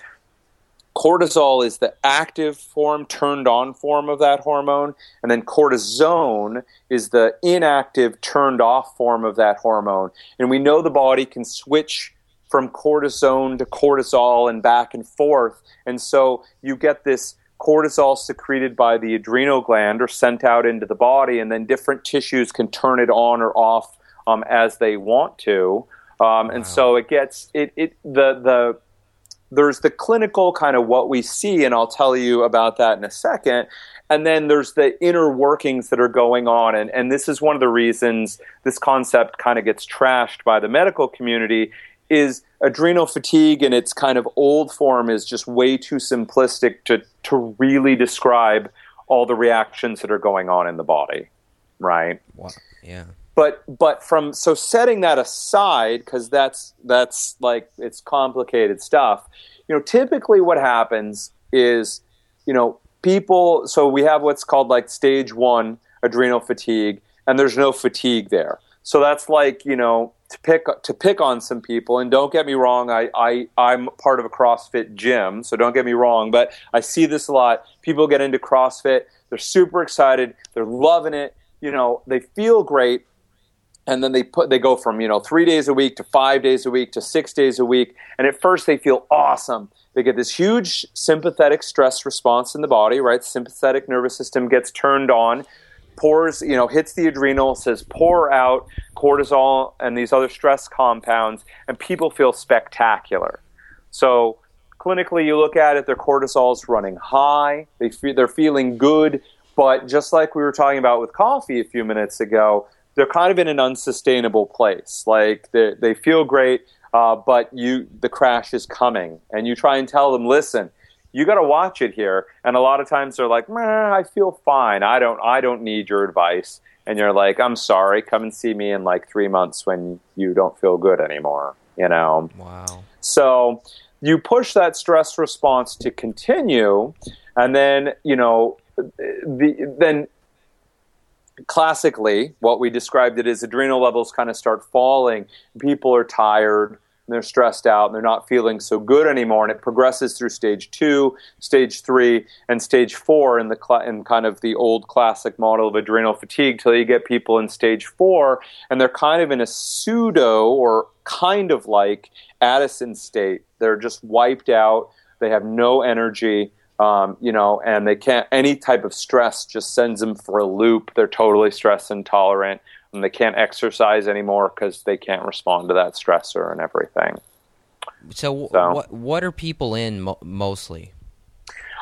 cortisol is the active form, turned on form of that hormone, and then cortisone is the inactive, turned off form of that hormone. And we know the body can switch from cortisone to cortisol and back and forth. And so you get this cortisol secreted by the adrenal gland or sent out into the body, and then different tissues can turn it on or off um, as they want to. Um, and so it gets it, it the the there's the clinical kind of what we see, and I'll tell you about that in a second. And then there's the inner workings that are going on. And, and this is one of the reasons this concept kind of gets trashed by the medical community is adrenal fatigue in its kind of old form is just way too simplistic to, to really describe all the reactions that are going on in the body. Right? Yeah but but from so setting that aside because that's that's like it's complicated stuff you know typically what happens is you know people so we have what's called like stage one adrenal fatigue and there's no fatigue there. So that's like you know to pick to pick on some people and don't get me wrong I, I i'm part of a crossfit gym so don't get me wrong but i see this a lot. People get into crossfit they're super excited they're loving it you know they feel great and then they put they go from you know three days a week to five days a week to six days a week and at first they feel awesome they get this huge sympathetic stress response in the body, right? Sympathetic nervous system gets turned on, pours, you know, hits the adrenal, says pour out cortisol and these other stress compounds, and people feel spectacular. So clinically, you look at it, their cortisol is running high, they feel, they're feeling good, but just like we were talking about with coffee a few minutes ago, they're kind of in an unsustainable place. Like they, they feel great, uh, but you the crash is coming, and you try and tell them, listen, you got to watch it here. And a lot of times they're like, I feel fine. I don't I don't need your advice. And you're like, I'm sorry. Come and see me in like three months when you don't feel good anymore. You know. Wow. So you push that stress response to continue, and then you know the then classically, what we described it is adrenal levels kind of start falling. People are tired, they're stressed out, and they're not feeling so good anymore. And it progresses through stage two, stage three, and stage four in the cl- in kind of the old classic model of adrenal fatigue. Till you get people in stage four, and they're kind of in a pseudo or kind of like Addison state. They're just wiped out. They have no energy um, you know, and they can't, any type of stress just sends them for a loop. They're totally stress intolerant and they can't exercise anymore because they can't respond to that stressor and everything. So, so. what what are people in mo- mostly?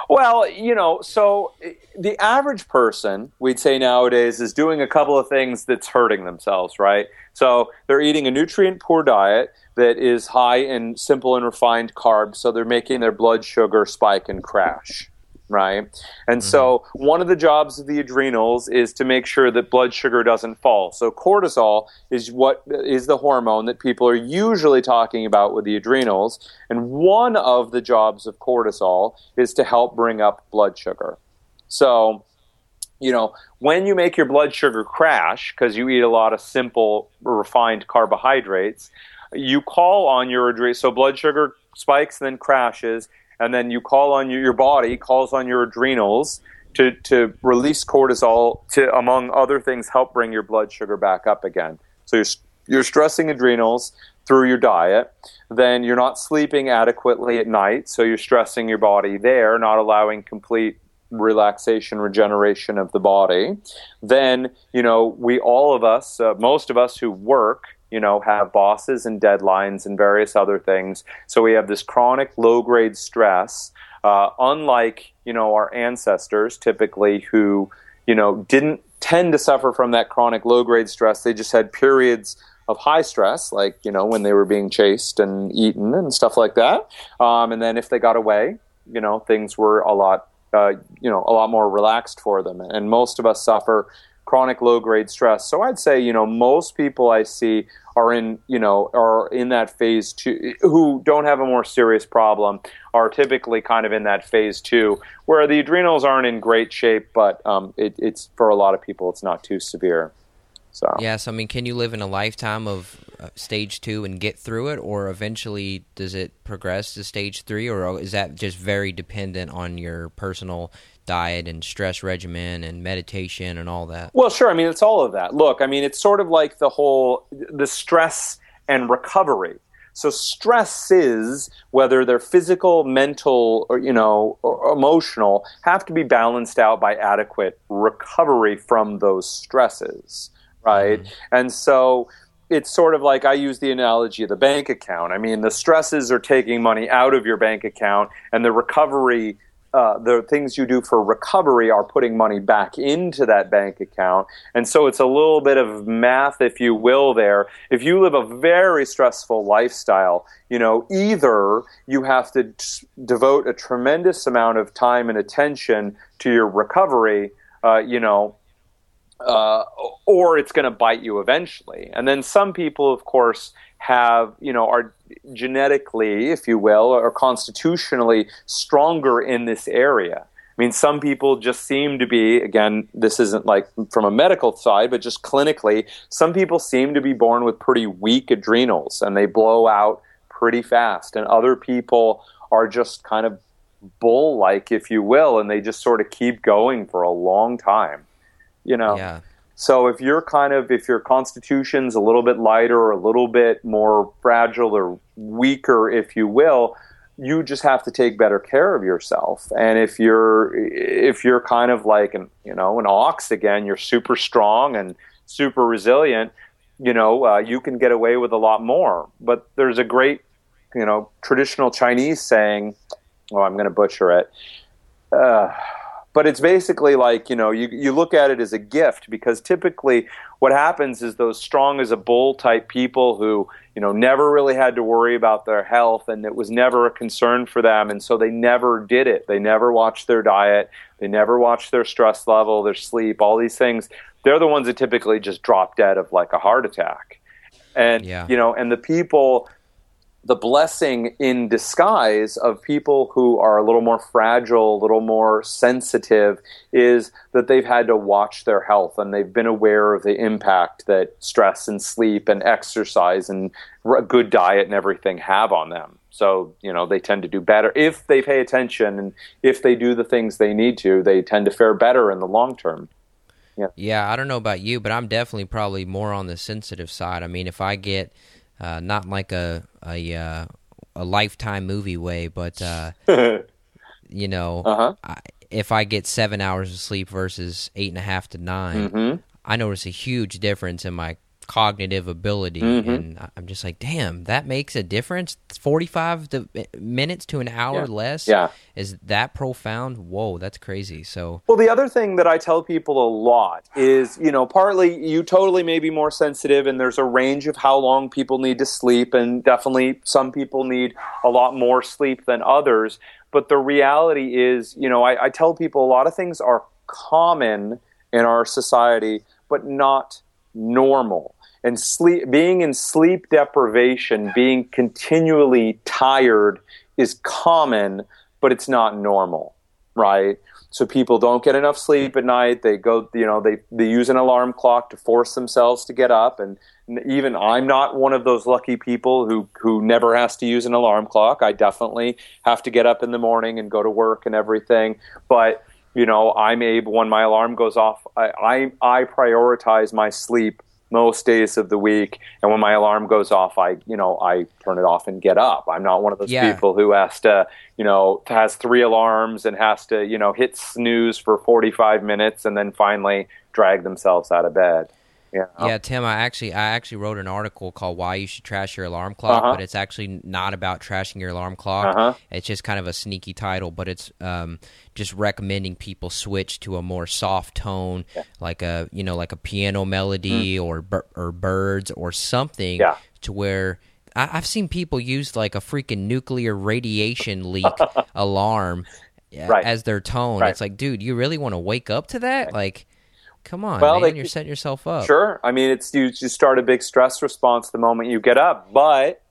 Well, you know, so the average person, we'd say nowadays, is doing a couple of things that's hurting themselves, right? So they're eating a nutrient poor diet that is high in simple and refined carbs, so they're making their blood sugar spike and crash right? And mm-hmm. so one of the jobs of the adrenals is to make sure that blood sugar doesn't fall. So cortisol is what is the hormone that people are usually talking about with the adrenals, and one of the jobs of cortisol is to help bring up blood sugar. So you know, when you make your blood sugar crash because you eat a lot of simple refined carbohydrates, you call on your adrenal. So blood sugar spikes, then crashes, and then you call on your, your body calls on your adrenals to to release cortisol to, among other things, help bring your blood sugar back up again. So you're you're stressing adrenals through your diet. Then you're not sleeping adequately at night, so you're stressing your body there, not allowing complete relaxation regeneration of the body then you know we all of us uh, most of us who work you know, have bosses and deadlines and various other things. So we have this chronic low grade stress, uh, unlike, you know, our ancestors typically who, you know, didn't tend to suffer from that chronic low grade stress. They just had periods of high stress, like, you know, when they were being chased and eaten and stuff like that. Um, and then if they got away, you know, things were a lot, uh, you know, a lot more relaxed for them. And most of us suffer chronic low grade stress. So I'd say, you know, most people I see are in, you know, are in that phase two, who don't have a more serious problem, are typically kind of in that phase two, where the adrenals aren't in great shape, but um, it, it's for a lot of people, it's not too severe. So yeah, so I mean, can you live in a lifetime of uh, stage two and get through it, or eventually does it progress to stage three, or is that just very dependent on your personal diet and stress regimen and meditation and all that? Well, sure. I mean, it's all of that. Look, I mean, it's sort of like the whole the stress and recovery. So stresses, whether they're physical, mental, or you know, or emotional, have to be balanced out by adequate recovery from those stresses, right? Mm-hmm. And so it's sort of like I use the analogy of the bank account. I mean, the stresses are taking money out of your bank account, and the recovery, uh, the things you do for recovery are putting money back into that bank account. And so it's a little bit of math, if you will, there. If you live a very stressful lifestyle, you know, either you have to t- devote a tremendous amount of time and attention to your recovery, uh, you know, uh, or it's going to bite you eventually. And then some people, of course, have, you know, are genetically, if you will, or constitutionally stronger in this area. I mean, some people just seem to be, again, this isn't like from a medical side, but just clinically, some people seem to be born with pretty weak adrenals and they blow out pretty fast. And other people are just kind of bull like, if you will, and they just sort of keep going for a long time you know. Yeah. So if you're kind of if your constitution's a little bit lighter or a little bit more fragile or weaker, if you will, you just have to take better care of yourself. And if you're if you're kind of like an you know an ox again, you're super strong and super resilient. You know, uh, you can get away with a lot more. But there's a great you know traditional Chinese saying, "Oh, I'm going to butcher it." Uh, but it's basically like you know you, you look at it as a gift because typically what happens is those strong as a bull type people who you know never really had to worry about their health and it was never a concern for them. And so they never did it. They never watched their diet. They never watched their stress level their sleep all these things. They're the ones that typically just drop dead of like a heart attack. And yeah. you know and the people the blessing in disguise of people who are a little more fragile, a little more sensitive, is that they've had to watch their health and they've been aware of the impact that stress and sleep and exercise and good diet and everything have on them. So, you know, they tend to do better. If they pay attention and if they do the things they need to, they tend to fare better in the long term. Yeah. Yeah, I don't know about you, but I'm definitely probably more on the sensitive side. I mean, if I get uh, not like a a uh, a lifetime movie way, but uh, [laughs] you know, uh-huh. I, if I get seven hours of sleep versus eight and a half to 9 mm-hmm. I notice a huge difference in my cognitive ability mm-hmm. and i'm just like damn that makes a difference? 45 to, eh, minutes to an hour yeah. less? Yeah. Is that profound? Whoa that's crazy. So well the other thing that i tell people a lot is you know partly you totally may be more sensitive and there's a range of how long people need to sleep and definitely some people need a lot more sleep than others. But the reality is you know I, I tell people a lot of things are common in our society but not normal and sleep being in sleep deprivation being continually tired is common but it's not normal right? So people don't get enough sleep at night. They go you know they they use an alarm clock to force themselves to get up. And even I'm not one of those lucky people who who never has to use an alarm clock. I definitely have to get up in the morning and go to work and everything. But you know I'm able when my alarm goes off I I, I prioritize my sleep most days of the week. And when my alarm goes off i you know i turn it off and get up. I'm not one of those Yeah. people who has to you know has three alarms and has to you know hit snooze for 45 minutes and then finally drag themselves out of bed yeah Yeah, Tim, I actually I actually wrote an article called "Why You Should Trash Your Alarm Clock," Uh-huh. but it's actually not about trashing your alarm clock. Uh-huh. It's just kind of a sneaky title, but it's um, just recommending people switch to a more soft tone, like a you know like a piano melody or or birds or something, Mm. Yeah. to where. I- I've seen people use like a freaking nuclear radiation leak [laughs] alarm Right. as their tone. Right. It's like, dude, you really want to wake up to that? Like, come on, Well, man, they- you're setting yourself up. Sure. I mean, it's you, you start a big stress response the moment you get up, but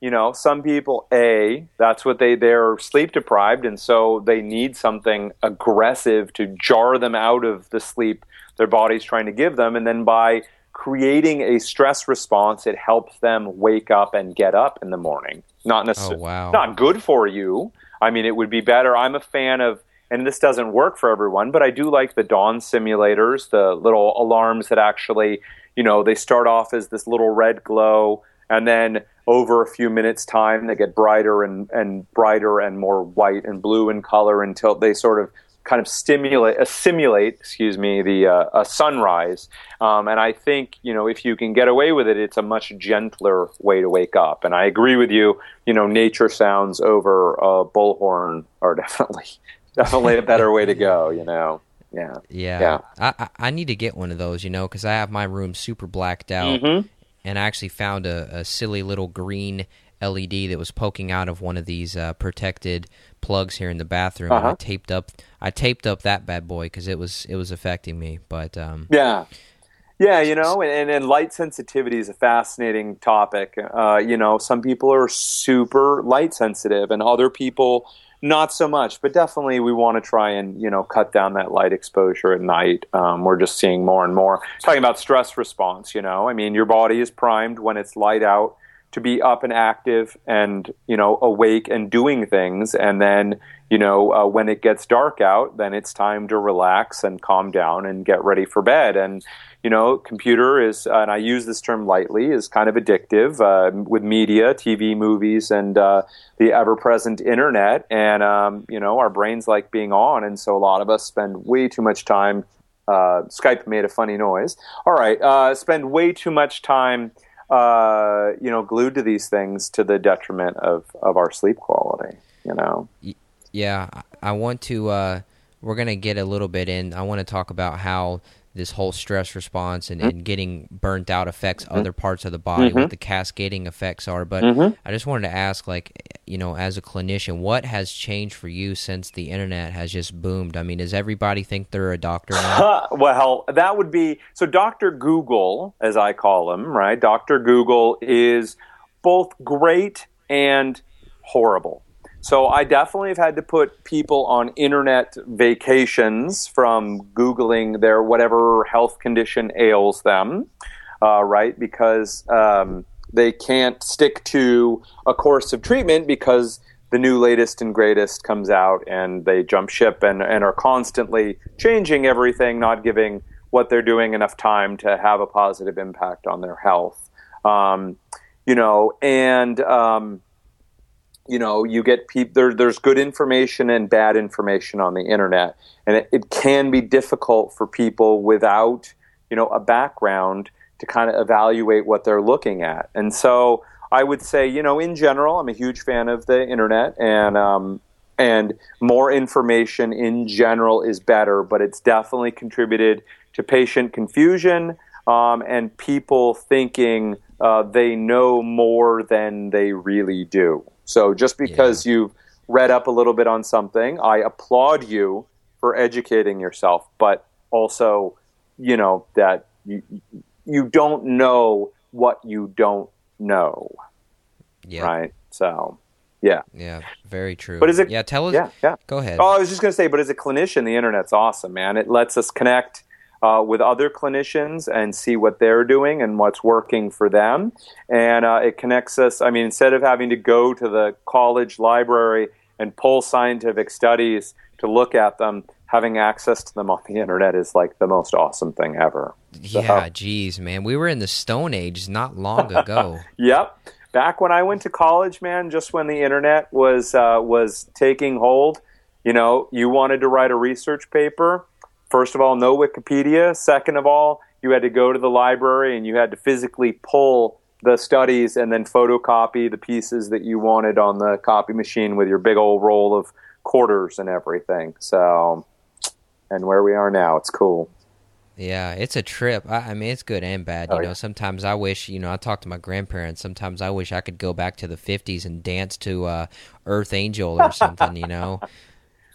you know, some people, a that's what they they're sleep deprived, and so they need something aggressive to jar them out of the sleep their body's trying to give them, and then by creating a stress response, it helps them wake up and get up in the morning. Not necessarily Oh, wow. not good for you. I mean, it would be better. I'm a fan of, and this doesn't work for everyone, but I do like the dawn simulators, the little alarms that actually, you know, they start off as this little red glow, and then over a few minutes' time, they get brighter and, and brighter and more white and blue in color until they sort of kind of stimulate, uh, simulate, excuse me, the uh, a sunrise. Um, and I think you know if you can get away with it, it's a much gentler way to wake up. And I agree with you. You know, nature sounds over a bullhorn are [laughs] definitely [laughs] definitely a better way to go. You know. Yeah. Yeah. yeah. I, I need to get one of those, you know, because I have my room super blacked out. Mm-hmm. And I actually found a, a silly little green LED that was poking out of one of these uh, protected plugs here in the bathroom. Uh-huh. I taped up I taped up that bad boy because it was it was affecting me. But um, yeah, yeah, you know, and, and light sensitivity is a fascinating topic. Uh, you know, some people are super light sensitive, and other people not so much. But definitely, we want to try and you know cut down that light exposure at night. Um, we're just seeing more and more. Talking about stress response, you know, I mean, your body is primed when it's light out to be up and active and you know awake and doing things and then you know uh, when it gets dark out then it's time to relax and calm down and get ready for bed and you know computer is and i use this term lightly is kind of addictive uh, with media tv movies and uh, the ever-present internet and um, you know our brains like being on and so a lot of us spend way too much time uh, skype made a funny noise all right uh, spend way too much time uh, you know, glued to these things to the detriment of, of our sleep quality, you know? Yeah, I want to, uh, we're going to get a little bit in. I want to talk about how this whole stress response and, mm-hmm. and getting burnt out affects mm-hmm. other parts of the body, mm-hmm. what the cascading effects are. But mm-hmm. I just wanted to ask, like, you know, as a clinician, what has changed for you since the internet has just boomed? I mean, does everybody think they're a doctor now? [laughs] well, that would be so. Dr. Google, as I call him, right? Dr. Google is both great and horrible. So I definitely have had to put people on internet vacations from Googling their whatever health condition ails them, uh, right? Because um, they can't stick to a course of treatment because the new latest and greatest comes out and they jump ship and, and are constantly changing everything, not giving what they're doing enough time to have a positive impact on their health. Um, you know, and um, you know you get people there, there's good information and bad information on the internet. And it, it, can be difficult for people without you know a background to kind of evaluate what they're looking at. And so i would say you know in general i'm a huge fan of the internet and um, and more information in general is better but it's definitely contributed to patient confusion um, and people thinking uh, they know more than they really do so just because yeah. you've read up a little bit on something, I applaud you for educating yourself, but also, you know, that you, you don't know what you don't know. Yeah. Right. So, yeah. Yeah. Very true. But is it? Yeah. Tell us. Yeah. Yeah. Go ahead. Oh, I was just going to say, but as a clinician, the internet's awesome, man. It lets us connect uh, with other clinicians and see what they're doing and what's working for them. And uh, it connects us. I mean, instead of having to go to the college library and pull scientific studies to look at them, having access to them on the internet is like the most awesome thing ever. Yeah, geez, man. We were in the Stone Age not long [laughs] ago. yep. Back when I went to college, man, just when the internet was uh, was taking hold, you know, you wanted to write a research paper first of all, no Wikipedia. Second of all, you had to go to the library and you had to physically pull the studies and then photocopy the pieces that you wanted on the copy machine with your big old roll of quarters and everything. So, and where we are now, it's cool. Yeah, it's a trip. I, I mean, it's good and bad. You oh, know, yeah. sometimes I wish, you know, I talk to my grandparents. Sometimes I wish I could go back to the 50s and dance to uh, Earth Angel or something, you know.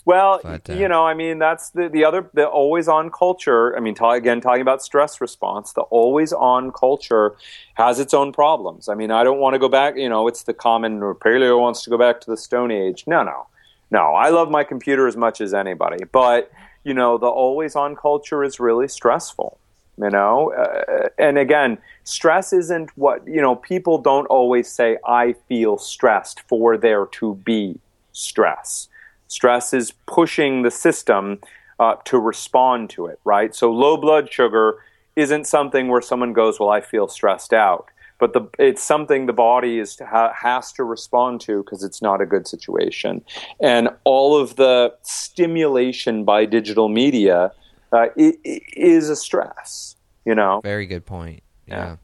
Well, but, uh, you know, I mean, that's the, the other, the always on culture. I mean, ta- again, talking about stress response, the always on culture has its own problems. I mean, I don't want to go back, you know, it's the common, paleo wants to go back to the Stone Age. No, no, no. I love my computer as much as anybody. But, you know, the always on culture is really stressful, you know? Uh, and again, stress isn't what, you know, people don't always say, I feel stressed for there to be stress Stress is pushing the system uh, to respond to it, right? So low blood sugar isn't something where someone goes, Well, I feel stressed out. but the it's something the body is ha, has to respond to because it's not a good situation, and all of the stimulation by digital media uh, is a stress. You know, very good point. Yeah. yeah,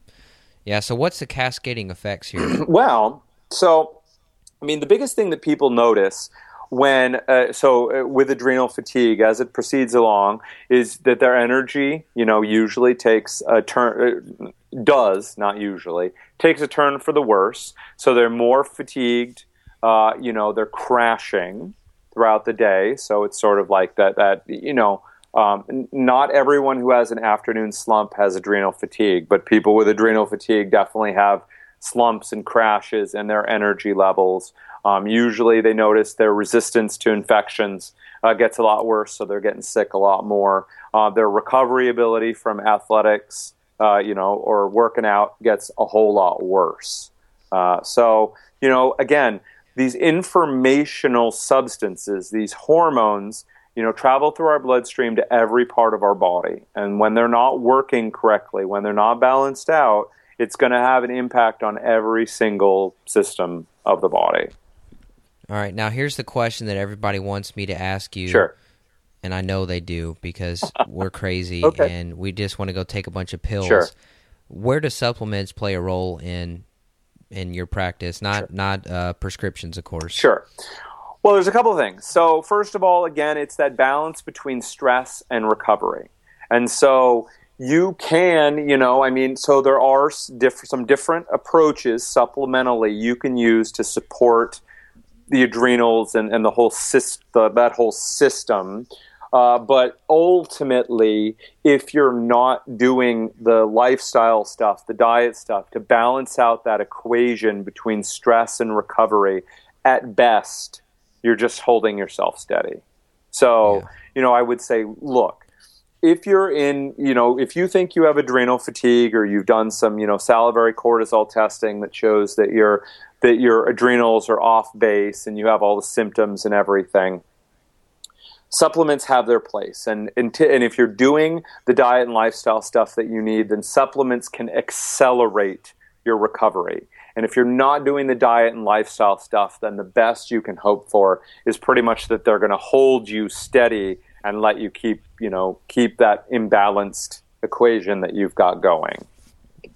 yeah. So, what's the cascading effects here? [clears throat] well, so I mean, the biggest thing that people notice when uh, so uh, with adrenal fatigue as it proceeds along is that their energy you know usually takes a turn uh, does not usually takes a turn for the worse. So they're more fatigued uh, you know they're crashing throughout the day. So it's sort of like that that you know um, not everyone who has an afternoon slump has adrenal fatigue but people with adrenal fatigue definitely have slumps and crashes in their energy levels um, usually, they notice their resistance to infections uh, gets a lot worse, so they're getting sick a lot more. Uh, their recovery ability from athletics, uh, you know, or working out gets a whole lot worse. Uh, so, you know, again, these informational substances, these hormones, you know, travel through our bloodstream to every part of our body, and when they're not working correctly, when they're not balanced out, it's going to have an impact on every single system of the body. All right, now here's the question that everybody wants me to ask you. Sure. And I know they do because [laughs] we're crazy okay. and we just want to go take a bunch of pills. Sure. Where do supplements play a role in in your practice? Not sure. not uh, prescriptions, of course. Sure. Well, there's a couple of things. So first of all, again, it's that balance between stress and recovery, and so you can, you know, I mean, so there are diff- some different approaches supplementally you can use to support the adrenals and, and the whole system, that whole system. Uh, but ultimately, if you're not doing the lifestyle stuff, the diet stuff, to balance out that equation between stress and recovery, at best, you're just holding yourself steady. So, yeah. you know, I would say, look, if you're in, you know, if you think you have adrenal fatigue or you've done some, you know, salivary cortisol testing that shows that you're that your adrenals are off base and you have all the symptoms and everything, supplements have their place. And, and, t- and if you're doing the diet and lifestyle stuff that you need, then supplements can accelerate your recovery. And if you're not doing the diet and lifestyle stuff, then the best you can hope for is pretty much that they're going to hold you steady and let you keep, you know, keep that imbalanced equation that you've got going.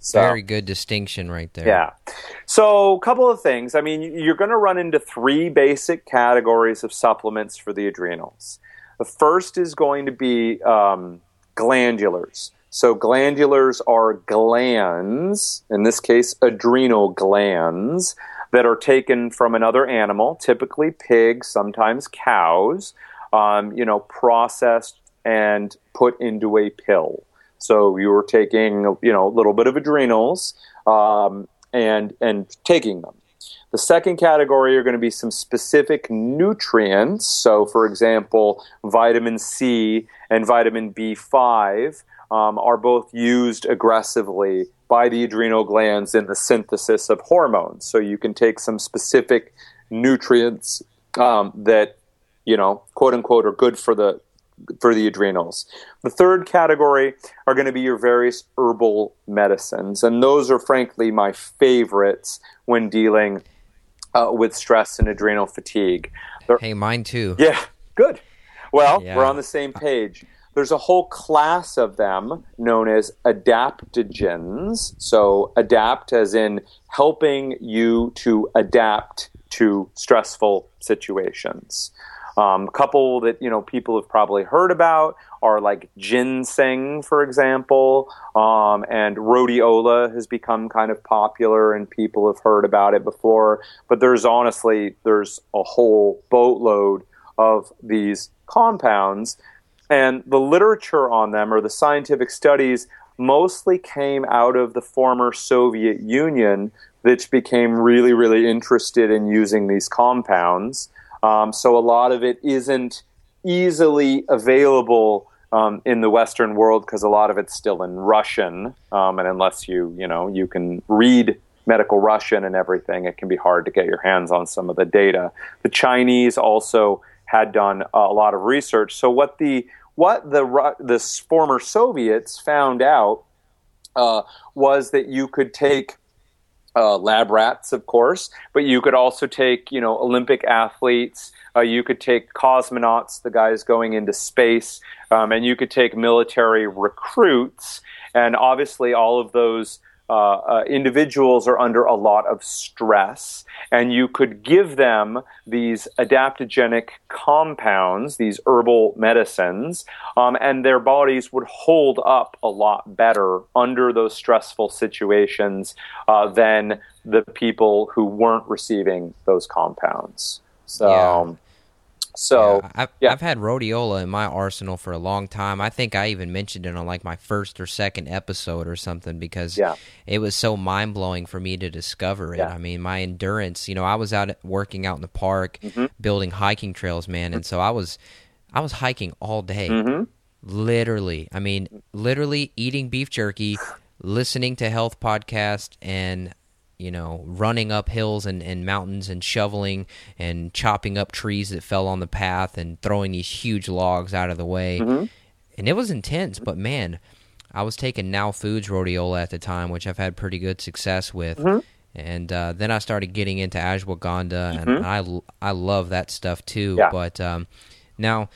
So, Very good distinction right there. Yeah. So, a couple of things. I mean, you're going to run into three basic categories of supplements for the adrenals. The first is going to be um, glandulars. So, glandulars are glands, in this case, adrenal glands, that are taken from another animal, typically pigs, sometimes cows, um, you know, processed and put into a pill. So you were taking, you know, a little bit of adrenals um, and and taking them. The second category are going to be some specific nutrients. So, for example, vitamin C and vitamin B5 um, are both used aggressively by the adrenal glands in the synthesis of hormones. So, you can take some specific nutrients um, that, you know, quote unquote, are good for the for the adrenals. The third category are going to be your various herbal medicines, and those are frankly my favorites when dealing uh, with stress and adrenal fatigue. They're, hey, mine too. Yeah, good. Well, yeah. we're on the same page. There's a whole class of them known as adaptogens. So, adapt as in helping you to adapt to stressful situations. Um, a couple that you know people have probably heard about are like ginseng, for example, um, and rhodiola has become kind of popular, and people have heard about it before. But there's honestly there's a whole boatload of these compounds, and the literature on them or the scientific studies mostly came out of the former Soviet Union, which became really really interested in using these compounds. Um, so a lot of it isn't easily available um, in the Western world because a lot of it's still in Russian, um, and unless you you know you can read medical Russian and everything, it can be hard to get your hands on some of the data. The Chinese also had done a lot of research. So what the what the the former Soviets found out uh, was that you could take uh, lab rats, of course, but you could also take, you know, Olympic athletes. Uh, you could take cosmonauts, the guys going into space, um, and you could take military recruits. And obviously, all of those uh, uh, individuals are under a lot of stress, and you could give them these adaptogenic compounds, these herbal medicines, um, and their bodies would hold up a lot better under those stressful situations uh, than the people who weren't receiving those compounds. So. Yeah. So yeah, I've, yeah. I've had rhodiola in my arsenal for a long time. I think I even mentioned it on like my first or second episode or something because yeah. it was so mind blowing for me to discover it. I mean, my endurance. You know, I was out working out in the park, mm-hmm. building hiking trails, man, and so I was, I was hiking all day, mm-hmm. literally. I mean, literally eating beef jerky, listening to health podcast, and you know, running up hills and, and mountains and shoveling and chopping up trees that fell on the path and throwing these huge logs out of the way. Mm-hmm. And it was intense, but man, I was taking Now Foods rhodiola at the time, which I've had pretty good success with. Mm-hmm. And uh, then I started getting into ashwagandha, mm-hmm. and I, I love that stuff too. Yeah. But um, now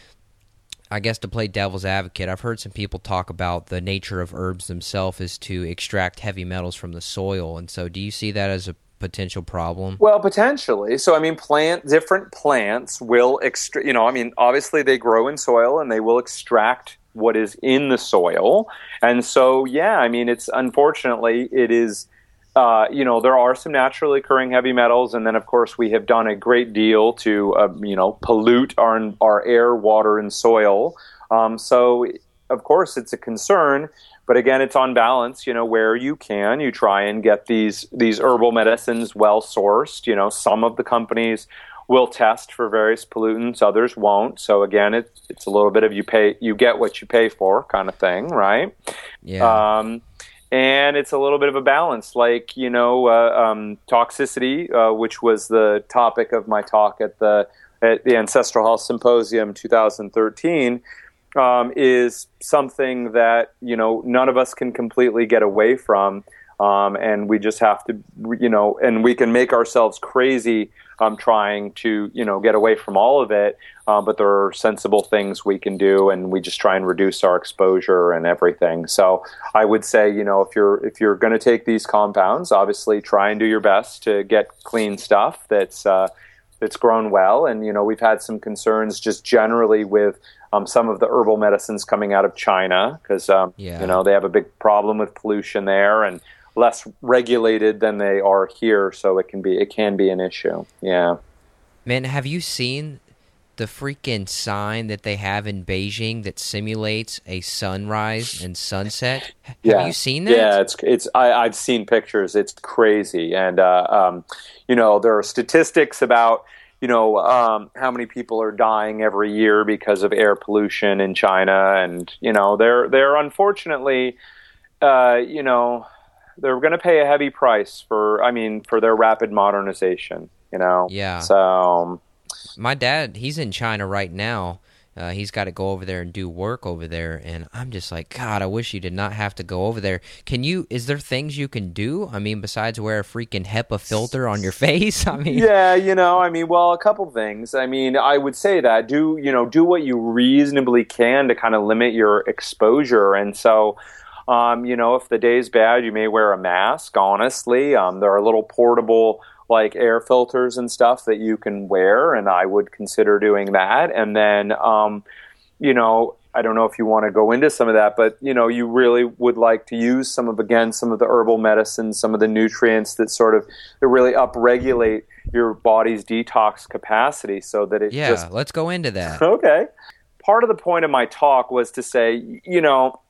I guess to play devil's advocate, I've heard some people talk about the nature of herbs themselves is to extract heavy metals from the soil, and so do you see that as a potential problem? Well, potentially. So, I mean, plant different plants will extract. You know, I mean, obviously they grow in soil and they will extract what is in the soil, and so yeah, I mean, it's unfortunately it is uh, you know, there are some naturally occurring heavy metals, and then of course we have done a great deal to, uh, you know, pollute our our air, water, and soil. Um, so, of course, it's a concern. But again, it's on balance. You know, where you can, you try and get these these herbal medicines well sourced. You know, some of the companies will test for various pollutants, others won't. So again, it's it's a little bit of you pay you get what you pay for kind of thing, right? Yeah. Um, and it's a little bit of a balance like you know uh, um, toxicity uh, which was the topic of my talk at the at the ancestral health symposium 2013 um, is something that you know none of us can completely get away from um, and we just have to you know and we can make ourselves crazy um, trying to you know get away from all of it. Uh, but there are sensible things we can do, and we just try and reduce our exposure and everything. So I would say you know if you're if you're going to take these compounds, obviously try and do your best to get clean stuff that's uh, that's grown well. And you know we've had some concerns just generally with. Um, some of the herbal medicines coming out of China because um, yeah. you know they have a big problem with pollution there, and less regulated than they are here, so it can be it can be an issue. Yeah. Man, have you seen the freaking sign that they have in Beijing that simulates a sunrise and sunset? Have yeah. you seen that? Yeah, it's it's I, I've seen pictures. It's crazy, and uh, um, you know there are statistics about you know um, how many people are dying every year because of air pollution in China, and you know they're they're unfortunately uh, you know they're going to pay a heavy price for I mean for their rapid modernization. You know. Yeah. So. Um, My dad, he's in China right now. Uh, he's got to go over there and do work over there, and I'm just like, God, I wish you did not have to go over there. Can you? Is there things you can do? I mean, besides wear a freaking HEPA filter on your [laughs] face? I mean, yeah, you know, I mean, well, a couple things. I mean, I would say that do you know do what you reasonably can to kind of limit your exposure, and so um, you know, if the day's bad, you may wear a mask. Honestly, um, there are little portable like air filters and stuff that you can wear, and I would consider doing that. And then, um, you know, I don't know if you want to go into some of that, but you know, you really would like to use some of again some of the herbal medicines, some of the nutrients that sort of that really upregulate your body's detox capacity, so that it yeah. Just, let's go into that. [laughs] Okay. Part of the point of my talk was to say, you know,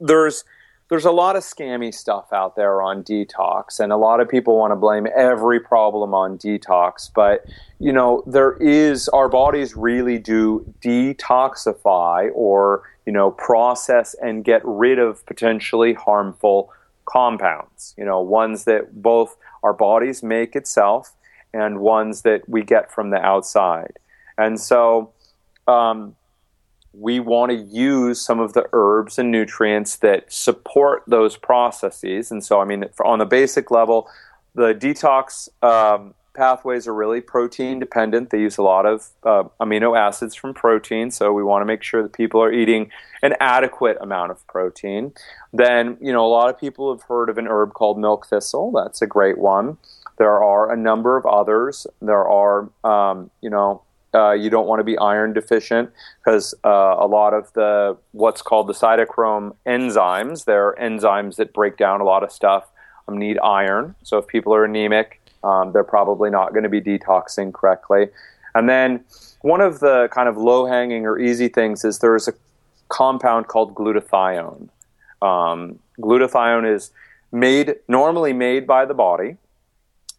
there's there's a lot of scammy stuff out there on detox and a lot of people want to blame every problem on detox but you know there is our bodies really do detoxify or you know process and get rid of potentially harmful compounds you know ones that both our bodies make itself and ones that we get from the outside. And so um, we want to use some of the herbs and nutrients that support those processes. And so, I mean, on the basic level, the detox um, pathways are really protein dependent. They use a lot of uh, amino acids from protein, so we want to make sure that people are eating an adequate amount of protein. Then, you know, a lot of people have heard of an herb called milk thistle. That's a great one. There are a number of others. There are, um, you know, uh, you don't want to be iron deficient because uh, a lot of the what's called the cytochrome enzymes, they're enzymes that break down a lot of stuff, um, need iron. So if people are anemic, um, they're probably not going to be detoxing correctly. And then one of the kind of low hanging or easy things is there's a compound called glutathione. Um, glutathione is made normally made by the body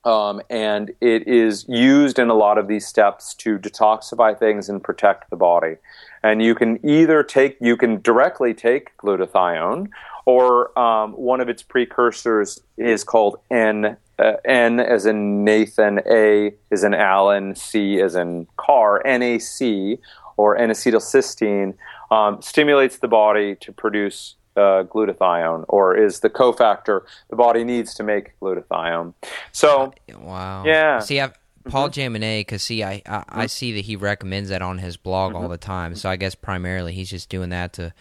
um, and it is used in a lot of these steps to detoxify things and protect the body. And you can either take, you can directly take glutathione, or um, one of its precursors is called N. Uh, N as in Nathan, A is in Alan, C as in car, NAC, or N-acetylcysteine, um, stimulates the body to produce uh, glutathione or is the cofactor the body needs to make glutathione. So, wow. Yeah. See, I've, Paul mm-hmm. Jaminet, because see, I, I, mm-hmm. I, see that he recommends that on his blog mm-hmm. all the time. So I guess primarily he's just doing that to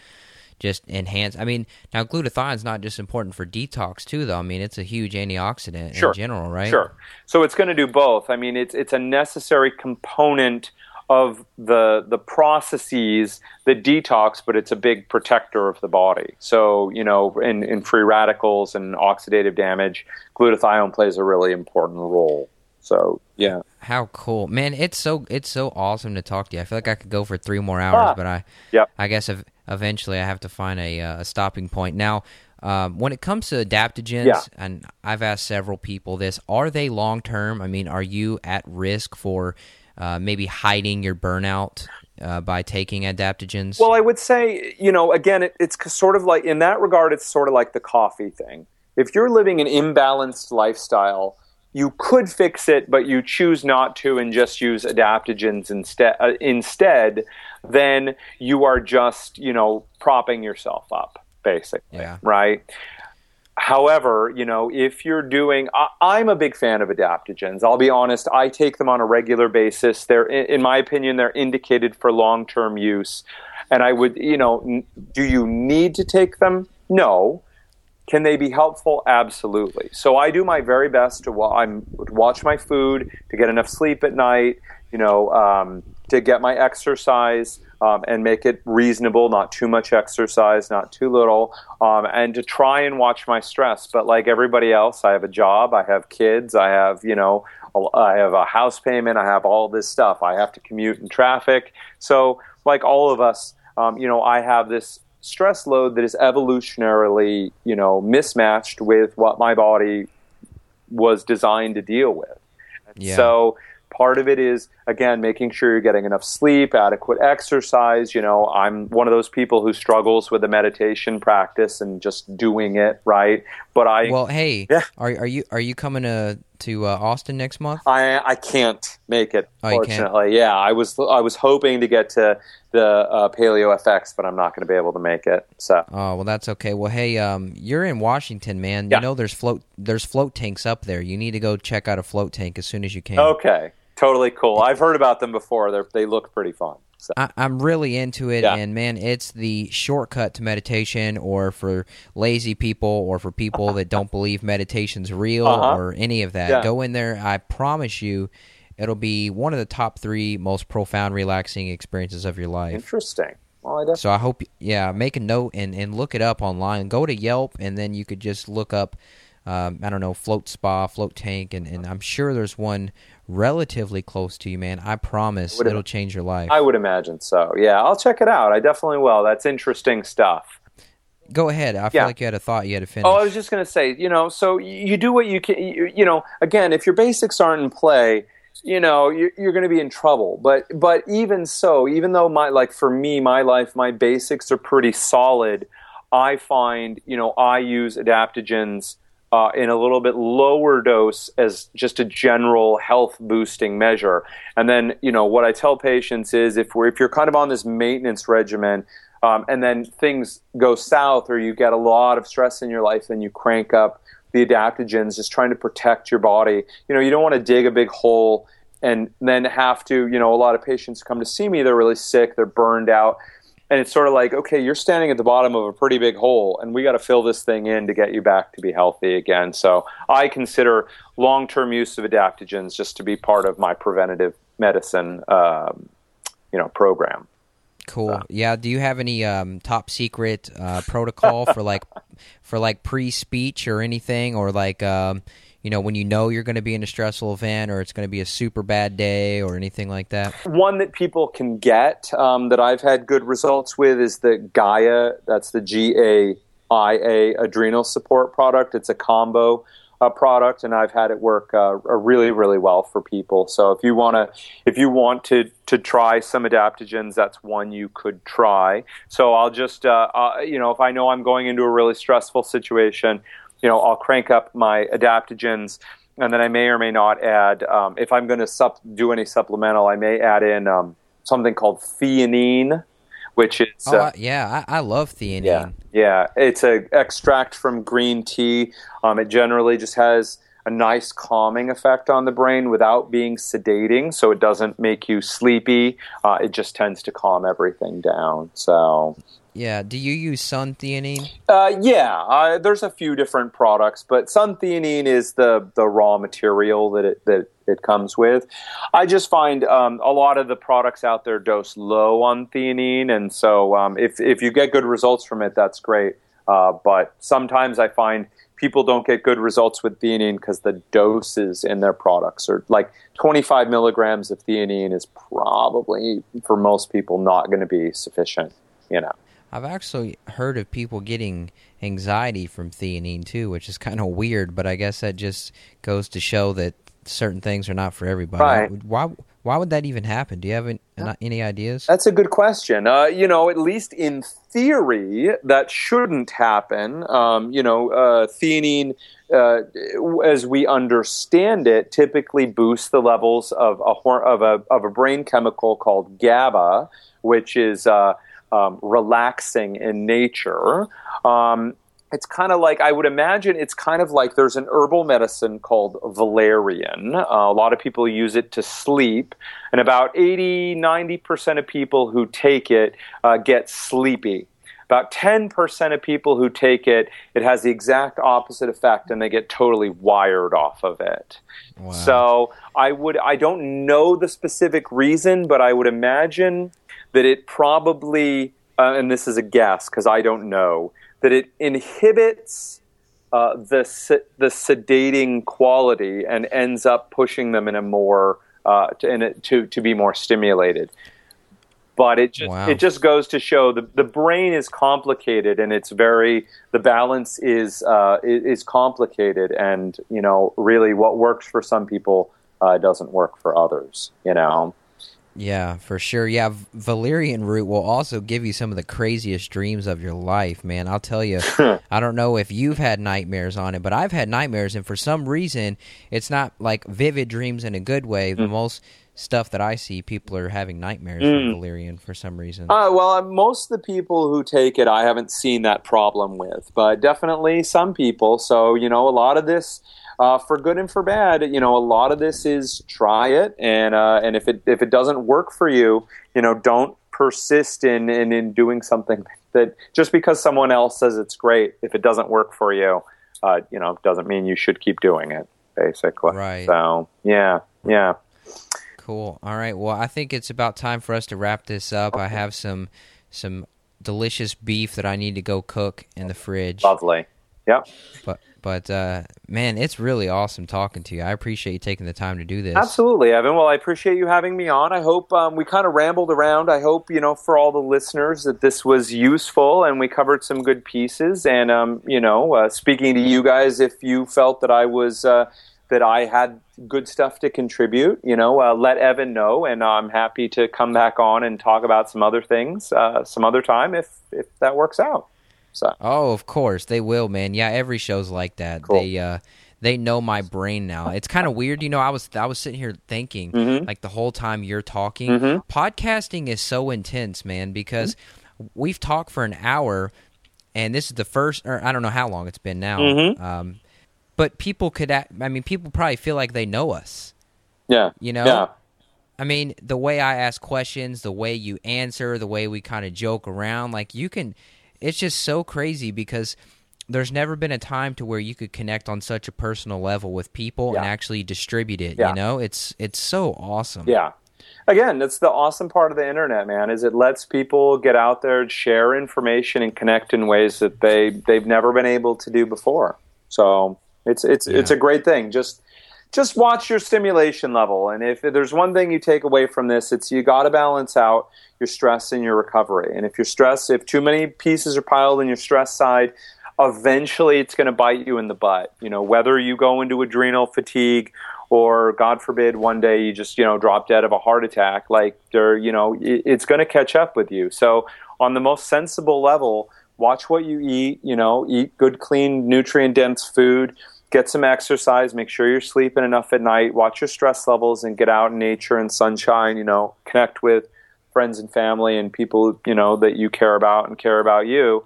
just enhance. I mean, now glutathione is not just important for detox too, though. I mean, it's a huge antioxidant sure. in general, right? Sure. So it's going to do both. I mean, it's it's a necessary component of the the processes that detox, but it's a big protector of the body. So you know, in, in free radicals and oxidative damage, glutathione plays a really important role. So yeah, how cool, man! It's so it's so awesome to talk to you. I feel like I could go for three more hours, ah, but I yep. I guess eventually I have to find a, uh, a stopping point. Now, um, when it comes to adaptogens, yeah. and I've asked several people this, are they long term? I mean, are you at risk for uh, maybe hiding your burnout uh, by taking adaptogens? Well, I would say, you know, again, it, it's sort of like, in that regard, it's sort of like the coffee thing. If you're living an imbalanced lifestyle, you could fix it, but you choose not to and just use adaptogens instead. Uh, instead, then you are just, you know, propping yourself up, basically, yeah. right? However, you know, if you're doing, I, am a big fan of adaptogens. I'll be honest, I take them on a regular basis. They're, in my opinion, they're indicated for long term use. And I would, you know, do you need to take them? No. Can they be helpful? Absolutely. So I do my very best to I'm, watch my food, to get enough sleep at night, you know, um, to get my exercise um, and make it reasonable, not too much exercise, not too little, um, and to try and watch my stress. But like everybody else, I have a job, I have kids, I have, you know, I have a house payment, I have all this stuff. I have to commute in traffic. So, like all of us, um, you know, I have this stress load that is evolutionarily, you know, mismatched with what my body was designed to deal with. Yeah. So Part of it is again making sure you're getting enough sleep, adequate exercise. You know, I'm one of those people who struggles with the meditation practice and just doing it right. But I well, hey, yeah. are are you are you coming to to uh, Austin next month? I I can't make it. Oh, fortunately, yeah. I was I was hoping to get to the uh, Paleo FX, but I'm not going to be able to make it. So oh well, that's okay. Well, hey, um, you're in Washington, man. Yeah. You know there's float there's float tanks up there. You need to go check out a float tank as soon as you can. Okay totally cool. I've heard about them before. They they look pretty fun. So. I, am really into it, yeah. and man, it's the shortcut to meditation, or for lazy people, or for people that don't [laughs] believe meditation's real, uh-huh. or any of that. Yeah. Go in there. I promise you, it'll be one of the top three most profound, relaxing experiences of your life. Interesting. Well, I so I hope, yeah, make a note and, and look it up online. Go to Yelp, and then you could just look up, um, I don't know, float spa, float tank, and, and I'm sure there's one relatively close to you, man. I promise it'll Im- change your life. I would imagine so. Yeah, I'll check it out. I definitely will. That's interesting stuff. Go ahead. I feel like you had a thought you had to finish. Oh, I was just going to say, you know, so you do what you can. You, you know, again, if your basics aren't in play, you know, you're, you're going to be in trouble. But but even so, even though my like for me, my life, my basics are pretty solid. I find, you know, I use adaptogens uh, in a little bit lower dose as just a general health boosting measure. And then, you know, what I tell patients is if we're if you're kind of on this maintenance regimen, um, and then things go south, or you get a lot of stress in your life, then you crank up the adaptogens, just trying to protect your body. You know, you don't want to dig a big hole and then have to. You know, a lot of patients come to see me; they're really sick, they're burned out and it's sort of like okay you're standing at the bottom of a pretty big hole and we got to fill this thing in to get you back to be healthy again. So i consider long-term use of adaptogens just to be part of my preventative medicine um, you know program. Cool. Uh, yeah do you have any um, top secret uh, protocol for like [laughs] for like pre-speech or anything? Or like um, you know, when you know you're going to be in a stressful event or it's going to be a super bad day or anything like that? One that people can get um, that I've had good results with is the Gaia. That's the G A I A adrenal support product. It's a combo uh, product, and I've had it work uh, really, really well for people. So if you want to, if you want to to try some adaptogens, that's one you could try. So I'll just, uh, uh you know, if I know I'm going into a really stressful situation, you know, I'll crank up my adaptogens, and then I may or may not add. Um, if I'm going to sup- do any supplemental, I may add in um, something called theanine, which is oh, uh, yeah, I, I, love theanine. Yeah, yeah, it's an extract from green tea. Um, it generally just has a nice calming effect on the brain without being sedating, so it doesn't make you sleepy. Uh, it just tends to calm everything down. So yeah. Do you use suntheanine? Uh, yeah. Uh, there's a few different products, but suntheanine is the the raw material that it that it comes with. I just find um, a lot of the products out there dose low on theanine, and so um, if if you get good results from it, that's great. Uh, but sometimes I find people don't get good results with theanine because the doses in their products are like 25 milligrams of theanine is probably for most people not going to be sufficient. You know. I've actually heard of people getting anxiety from theanine too, which is kind of weird, but I guess that just goes to show that certain things are not for everybody. Right. Why why would that even happen? Do you have any, any ideas? That's a good question. Uh, you know, at least in theory, that shouldn't happen. Um, you know, uh, theanine, uh, as we understand it, typically boosts the levels of a, of a, of a brain chemical called GABA, which is uh, um, relaxing in nature. Um, it's kind of like I would imagine it's kind of like there's an herbal medicine called valerian. Uh, a lot of people use it to sleep, and about 80 90% of people who take it uh, get sleepy. About 10% of people who take it, it has the exact opposite effect and they get totally wired off of it. Wow. So I would I don't know the specific reason, but I would imagine that it probably, uh, and this is a guess because I don't know, that it inhibits uh, the the sedating quality and ends up pushing them in a more uh, to, in a, to to be more stimulated. But it just wow. it just goes to show the the brain is complicated and it's very the balance is uh, is complicated and you know really what works for some people uh, doesn't work for others. You know. Yeah, for sure. Yeah, valerian root will also give you some of the craziest dreams of your life, man. I'll tell you. [laughs] I don't know if you've had nightmares on it, but I've had nightmares, and for some reason, it's not like vivid dreams in a good way. Mm. Most stuff that I see, people are having nightmares mm. from valerian for some reason. Uh, well, uh, most of the people who take it, I haven't seen that problem with, but definitely some people. So, you know, a lot of this uh, for good and for bad, you know, a lot of this is try it, and uh, and if it if it doesn't work for you, you know, don't persist in, in in doing something that just because someone else says it's great, if it doesn't work for you, uh, you know, doesn't mean you should keep doing it. Basically, right? So yeah, yeah. Cool. All right. Well, I think it's about time for us to wrap this up. I have some some delicious beef that I need to go cook in the fridge. Lovely. Yep. But but uh, man, it's really awesome talking to you. I appreciate you taking the time to do this. Absolutely, Evan. Well, I appreciate you having me on. I hope um, we kind of rambled around. I hope you know for all the listeners that this was useful and we covered some good pieces. And um, you know, uh, speaking to you guys, if you felt that I was uh, that I had good stuff to contribute, you know, uh, let Evan know, and I'm happy to come back on and talk about some other things uh, some other time if if that works out. So. Oh, of course they will, man. Yeah, every show's like that. Cool. They uh, they know my brain now. It's kind of weird, you know. I was I was sitting here thinking, Mhm. like the whole time you're talking, Mhm. podcasting is so intense, man, because we've talked for an hour, and this is the first, or I don't know how long it's been now. Mhm. Um, but people could, I mean, people probably feel like they know us. Yeah. You know, Yeah. I mean, the way I ask questions, the way you answer, the way we kind of joke around, like you can, it's just so crazy because there's never been a time to where you could connect on such a personal level with people and actually distribute it. Yeah. You know, it's it's so awesome. Yeah. Again, that's the awesome part of the internet, man, is it lets people get out there and share information and connect in ways that they they've never been able to do before. So it's it's it's a great thing. Just just watch your stimulation level, and if there's one thing you take away from this, it's you got to balance out your stress and your recovery. And if your stress, if too many pieces are piled in your stress side, eventually it's going to bite you in the butt. You know, whether you go into adrenal fatigue or God forbid one day you just, you know, drop dead of a heart attack, like there, you know, it, it's going to catch up with you. So on the most sensible level, watch what you eat, you know, eat good, clean, nutrient dense food, get some exercise, make sure you're sleeping enough at night, watch your stress levels and get out in nature and sunshine, you know, connect with friends and family and people, you know, that you care about and care about you.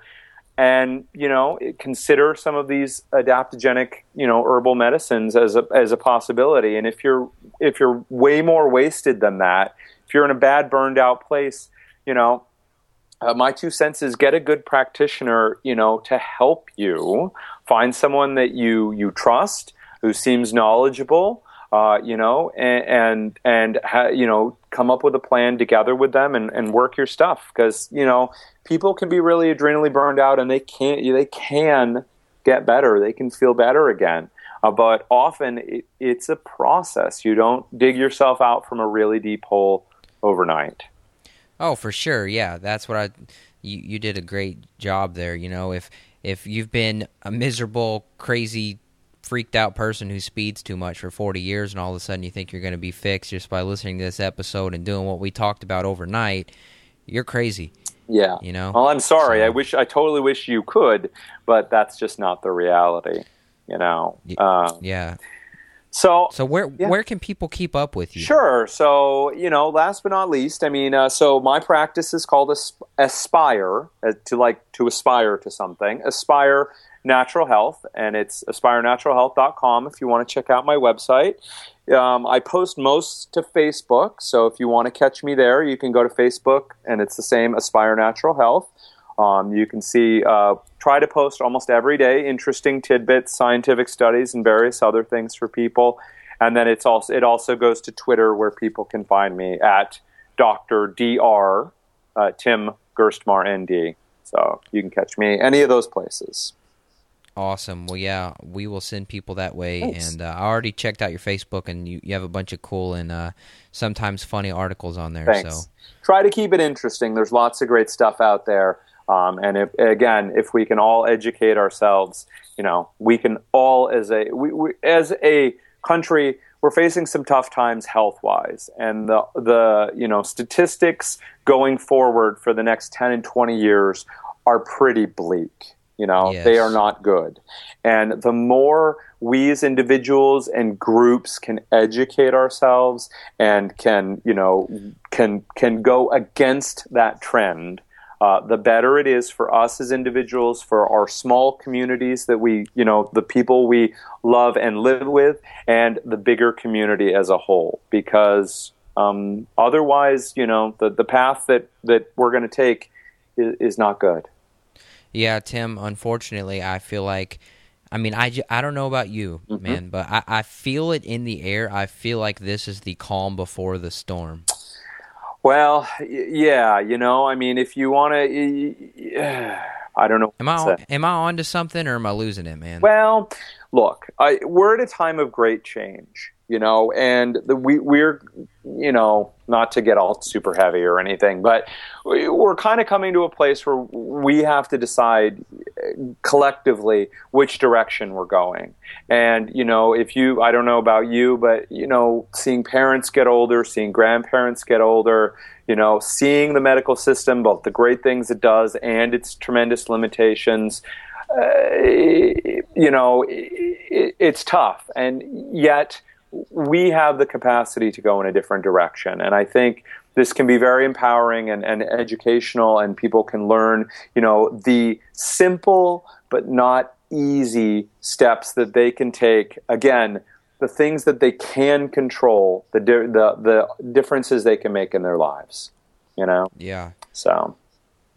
And you know consider some of these adaptogenic you know herbal medicines as a as a possibility. And if you're if you're way more wasted than that if you're in a bad burned out place you know uh, my two cents is get a good practitioner you know to help you find someone that you you trust who seems knowledgeable uh, you know and and, and ha, you know come up with a plan together with them and, and work your stuff because you know people can be really adrenally burned out and they can't they can get better they can feel better again uh, but often it, it's a process you don't dig yourself out from a really deep hole overnight Oh, for sure. Yeah, that's what I. You you did a great job there. You know, if if you've been a miserable, crazy, freaked out person who speeds too much for forty years, and all of a sudden you think you're going to be fixed just by listening to this episode and doing what we talked about overnight, you're crazy. yeah You know. well i'm sorry So- i wish i totally wish you could but that's just not the reality you know um, Yeah. So So where Yeah. where can people keep up with you? Sure. So, you know, last but not least, I mean, uh, so my practice is called Aspire, uh, to like to aspire to something. Aspire Natural Health, and it's aspirenaturalhealth.com if you want to check out my website. Um, I post most to Facebook, so if you want to catch me there, you can go to Facebook, and it's the same Aspire Natural Health. Um, you can see, uh, try to post almost every day interesting tidbits, scientific studies, and various other things for people. And then it's also it also goes to Twitter where people can find me at Dr. Dr. Uh, Tim Gerstmar ND. So you can catch me any of those places. Awesome. Well, yeah, we will send people that way. Thanks. And uh, I already checked out your Facebook, and you, you have a bunch of cool and uh, sometimes funny articles on there. Thanks. So Try to keep it interesting. There's lots of great stuff out there. Um, and if, again, if we can all educate ourselves, you know, we can all as a we, we, as a country, we're facing some tough times health wise, and the the you know statistics going forward for the next ten and twenty years are pretty bleak. You know, Yes. they are not good. And the more we as individuals and groups can educate ourselves and can, you know, can can go against that trend, uh, the better it is for us as individuals, for our small communities that we, you know, the people we love and live with, and the bigger community as a whole. Because um, otherwise, you know, the, the path that, that we're going to take is, is not good. Yeah, Tim, unfortunately, I feel like. I mean, I, I don't know about you, Mm-hmm. man, but I, I feel it in the air. I feel like this is the calm before the storm. Well, yeah, you know, I mean, if you want to, [sighs] I don't know. Am I on, to am I on to something or am I losing it, man? Well, look, I, we're at a time of great change, you know, and the, we we're you know not to get all super heavy or anything, but we're kind of coming to a place where we have to decide collectively which direction we're going. And you know, if you I don't know about you, but you know, seeing parents get older, seeing grandparents get older, you know, seeing the medical system, both the great things it does and its tremendous limitations. Uh, you know, it, it's tough, and yet we have the capacity to go in a different direction. And I think this can be very empowering and, and educational, and people can learn, you know, the simple but not easy steps that they can take. Again, the things that they can control, the the the differences they can make in their lives. You know. Yeah. So.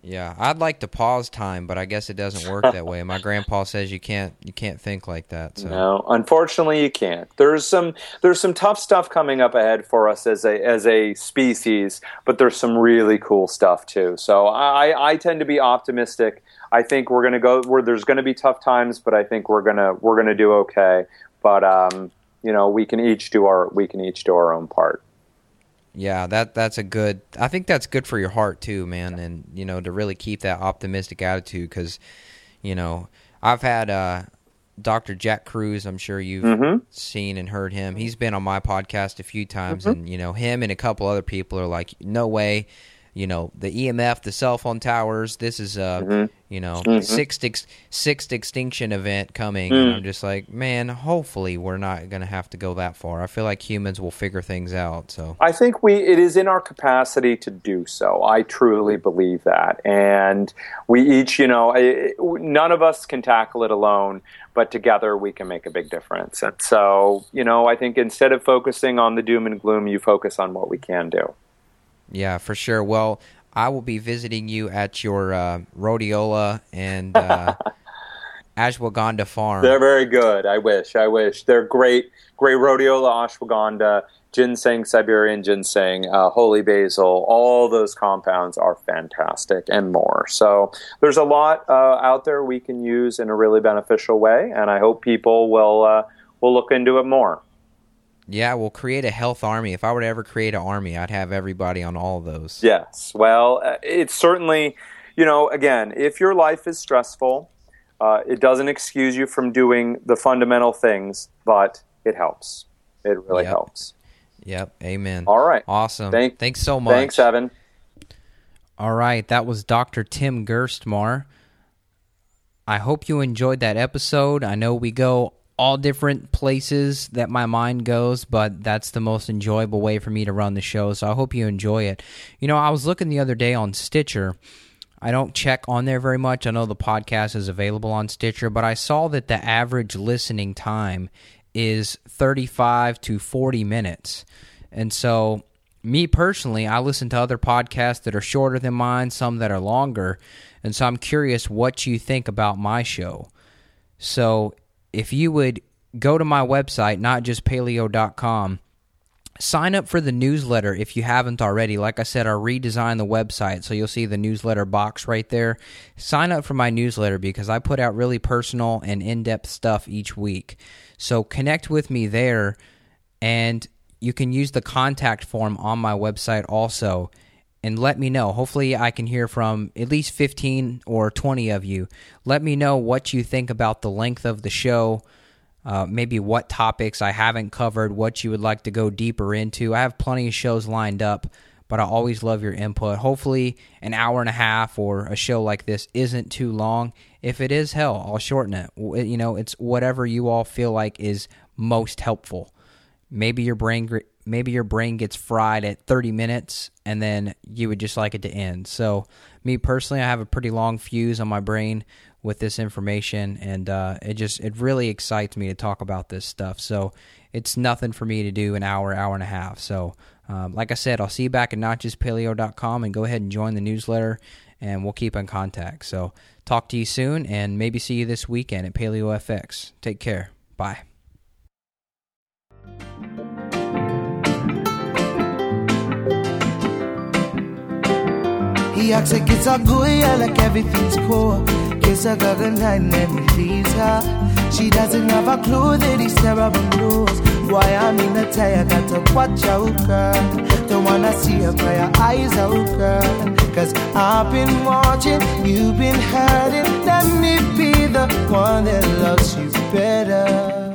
Yeah, I'd like to pause time, but I guess it doesn't work that way. My grandpa says you can't you can't think like that. So. No, unfortunately, you can't. There's some there's some tough stuff coming up ahead for us as a as a species, but there's some really cool stuff too. So I I tend to be optimistic. I think we're gonna go where there's gonna be tough times, but I think we're gonna we're gonna do okay. But um, you know, we can each do our we can each do our own part. Yeah, that that's a good. I think that's good for your heart too, man, and you know to really keep that optimistic attitude because, you know, I've had uh, Dr. Jack Kruse. I'm sure you've mm-hmm. seen and heard him. He's been on my podcast a few times, mm-hmm. and you know him and a couple other people are like, no way you know the EMF, the cell phone towers. This is a mm-hmm. you know mm-hmm. sixth ex- sixth extinction event coming. Mm. And I'm just like, man, hopefully we're not going to have to go that far. I feel like humans will figure things out. So I think we it is in our capacity to do so. I truly believe that, and we each, you know, none of us can tackle it alone. But together we can make a big difference. And so, you know, I think instead of focusing on the doom and gloom, you focus on what we can do. Yeah, for sure. Well, I will be visiting you at your uh, rhodiola and uh, [laughs] ashwagandha farm. They're very good. I wish. I wish. They're great. Great rhodiola, ashwagandha, ginseng, Siberian ginseng, uh, holy basil. All those compounds are fantastic and more. So there's a lot uh, out there we can use in a really beneficial way, and I hope people will uh, will look into it more. Yeah, we'll create a health army. If I were to ever create an army, I'd have everybody on all of those. Yes. Well, uh, it's certainly, you know, again, if your life is stressful, uh, it doesn't excuse you from doing the fundamental things, but it helps. It really yep. helps. Yep. Amen. All right. Awesome. Thank, Thanks so much. Thanks, Evan. All right. That was Dr. Tim Gerstmar. I hope you enjoyed that episode. I know we go all different places that my mind goes, but that's the most enjoyable way for me to run the show. So I hope you enjoy it. You know, I was looking the other day on Stitcher. I don't check on there very much. I know the podcast is available on Stitcher, but I saw that the average listening time is 35 to 40 minutes. And so, me personally, I listen to other podcasts that are shorter than mine, some that are longer. And so, I'm curious what you think about my show. So, if you would go to my website, notjustpaleo.com, sign up for the newsletter if you haven't already. Like I said, I redesigned the website, so you'll see the newsletter box right there. Sign up for my newsletter because I put out really personal and in depth stuff each week. So connect with me there, and you can use the contact form on my website also and let me know. Hopefully, I can hear from at least 15 or 20 of you. Let me know what you think about the length of the show, uh, maybe what topics I haven't covered, what you would like to go deeper into. I have plenty of shows lined up, but I always love your input. Hopefully, an hour and a half or a show like this isn't too long. If it is, hell, I'll shorten it. You know, it's whatever you all feel like is most helpful. Maybe your brain maybe your brain gets fried at 30 minutes and then you would just like it to end. So, me personally, I have a pretty long fuse on my brain with this information and uh, it just it really excites me to talk about this stuff. So, it's nothing for me to do an hour, hour and a half. So, um, like I said, I'll see you back at notjustpaleo.com and go ahead and join the newsletter and we'll keep in contact. So, talk to you soon and maybe see you this weekend at Paleo FX. Take care. Bye. He acts like it's all good, yeah, like everything's cool. Kiss her Gagan and then he leaves her. She doesn't have a clue that he's terrible news. why I mean to tell you, gotta watch out, girl. Don't wanna see you cry your eyes out, girl. Cause I've been watching, you've been hurting. Let me be the one that loves you better.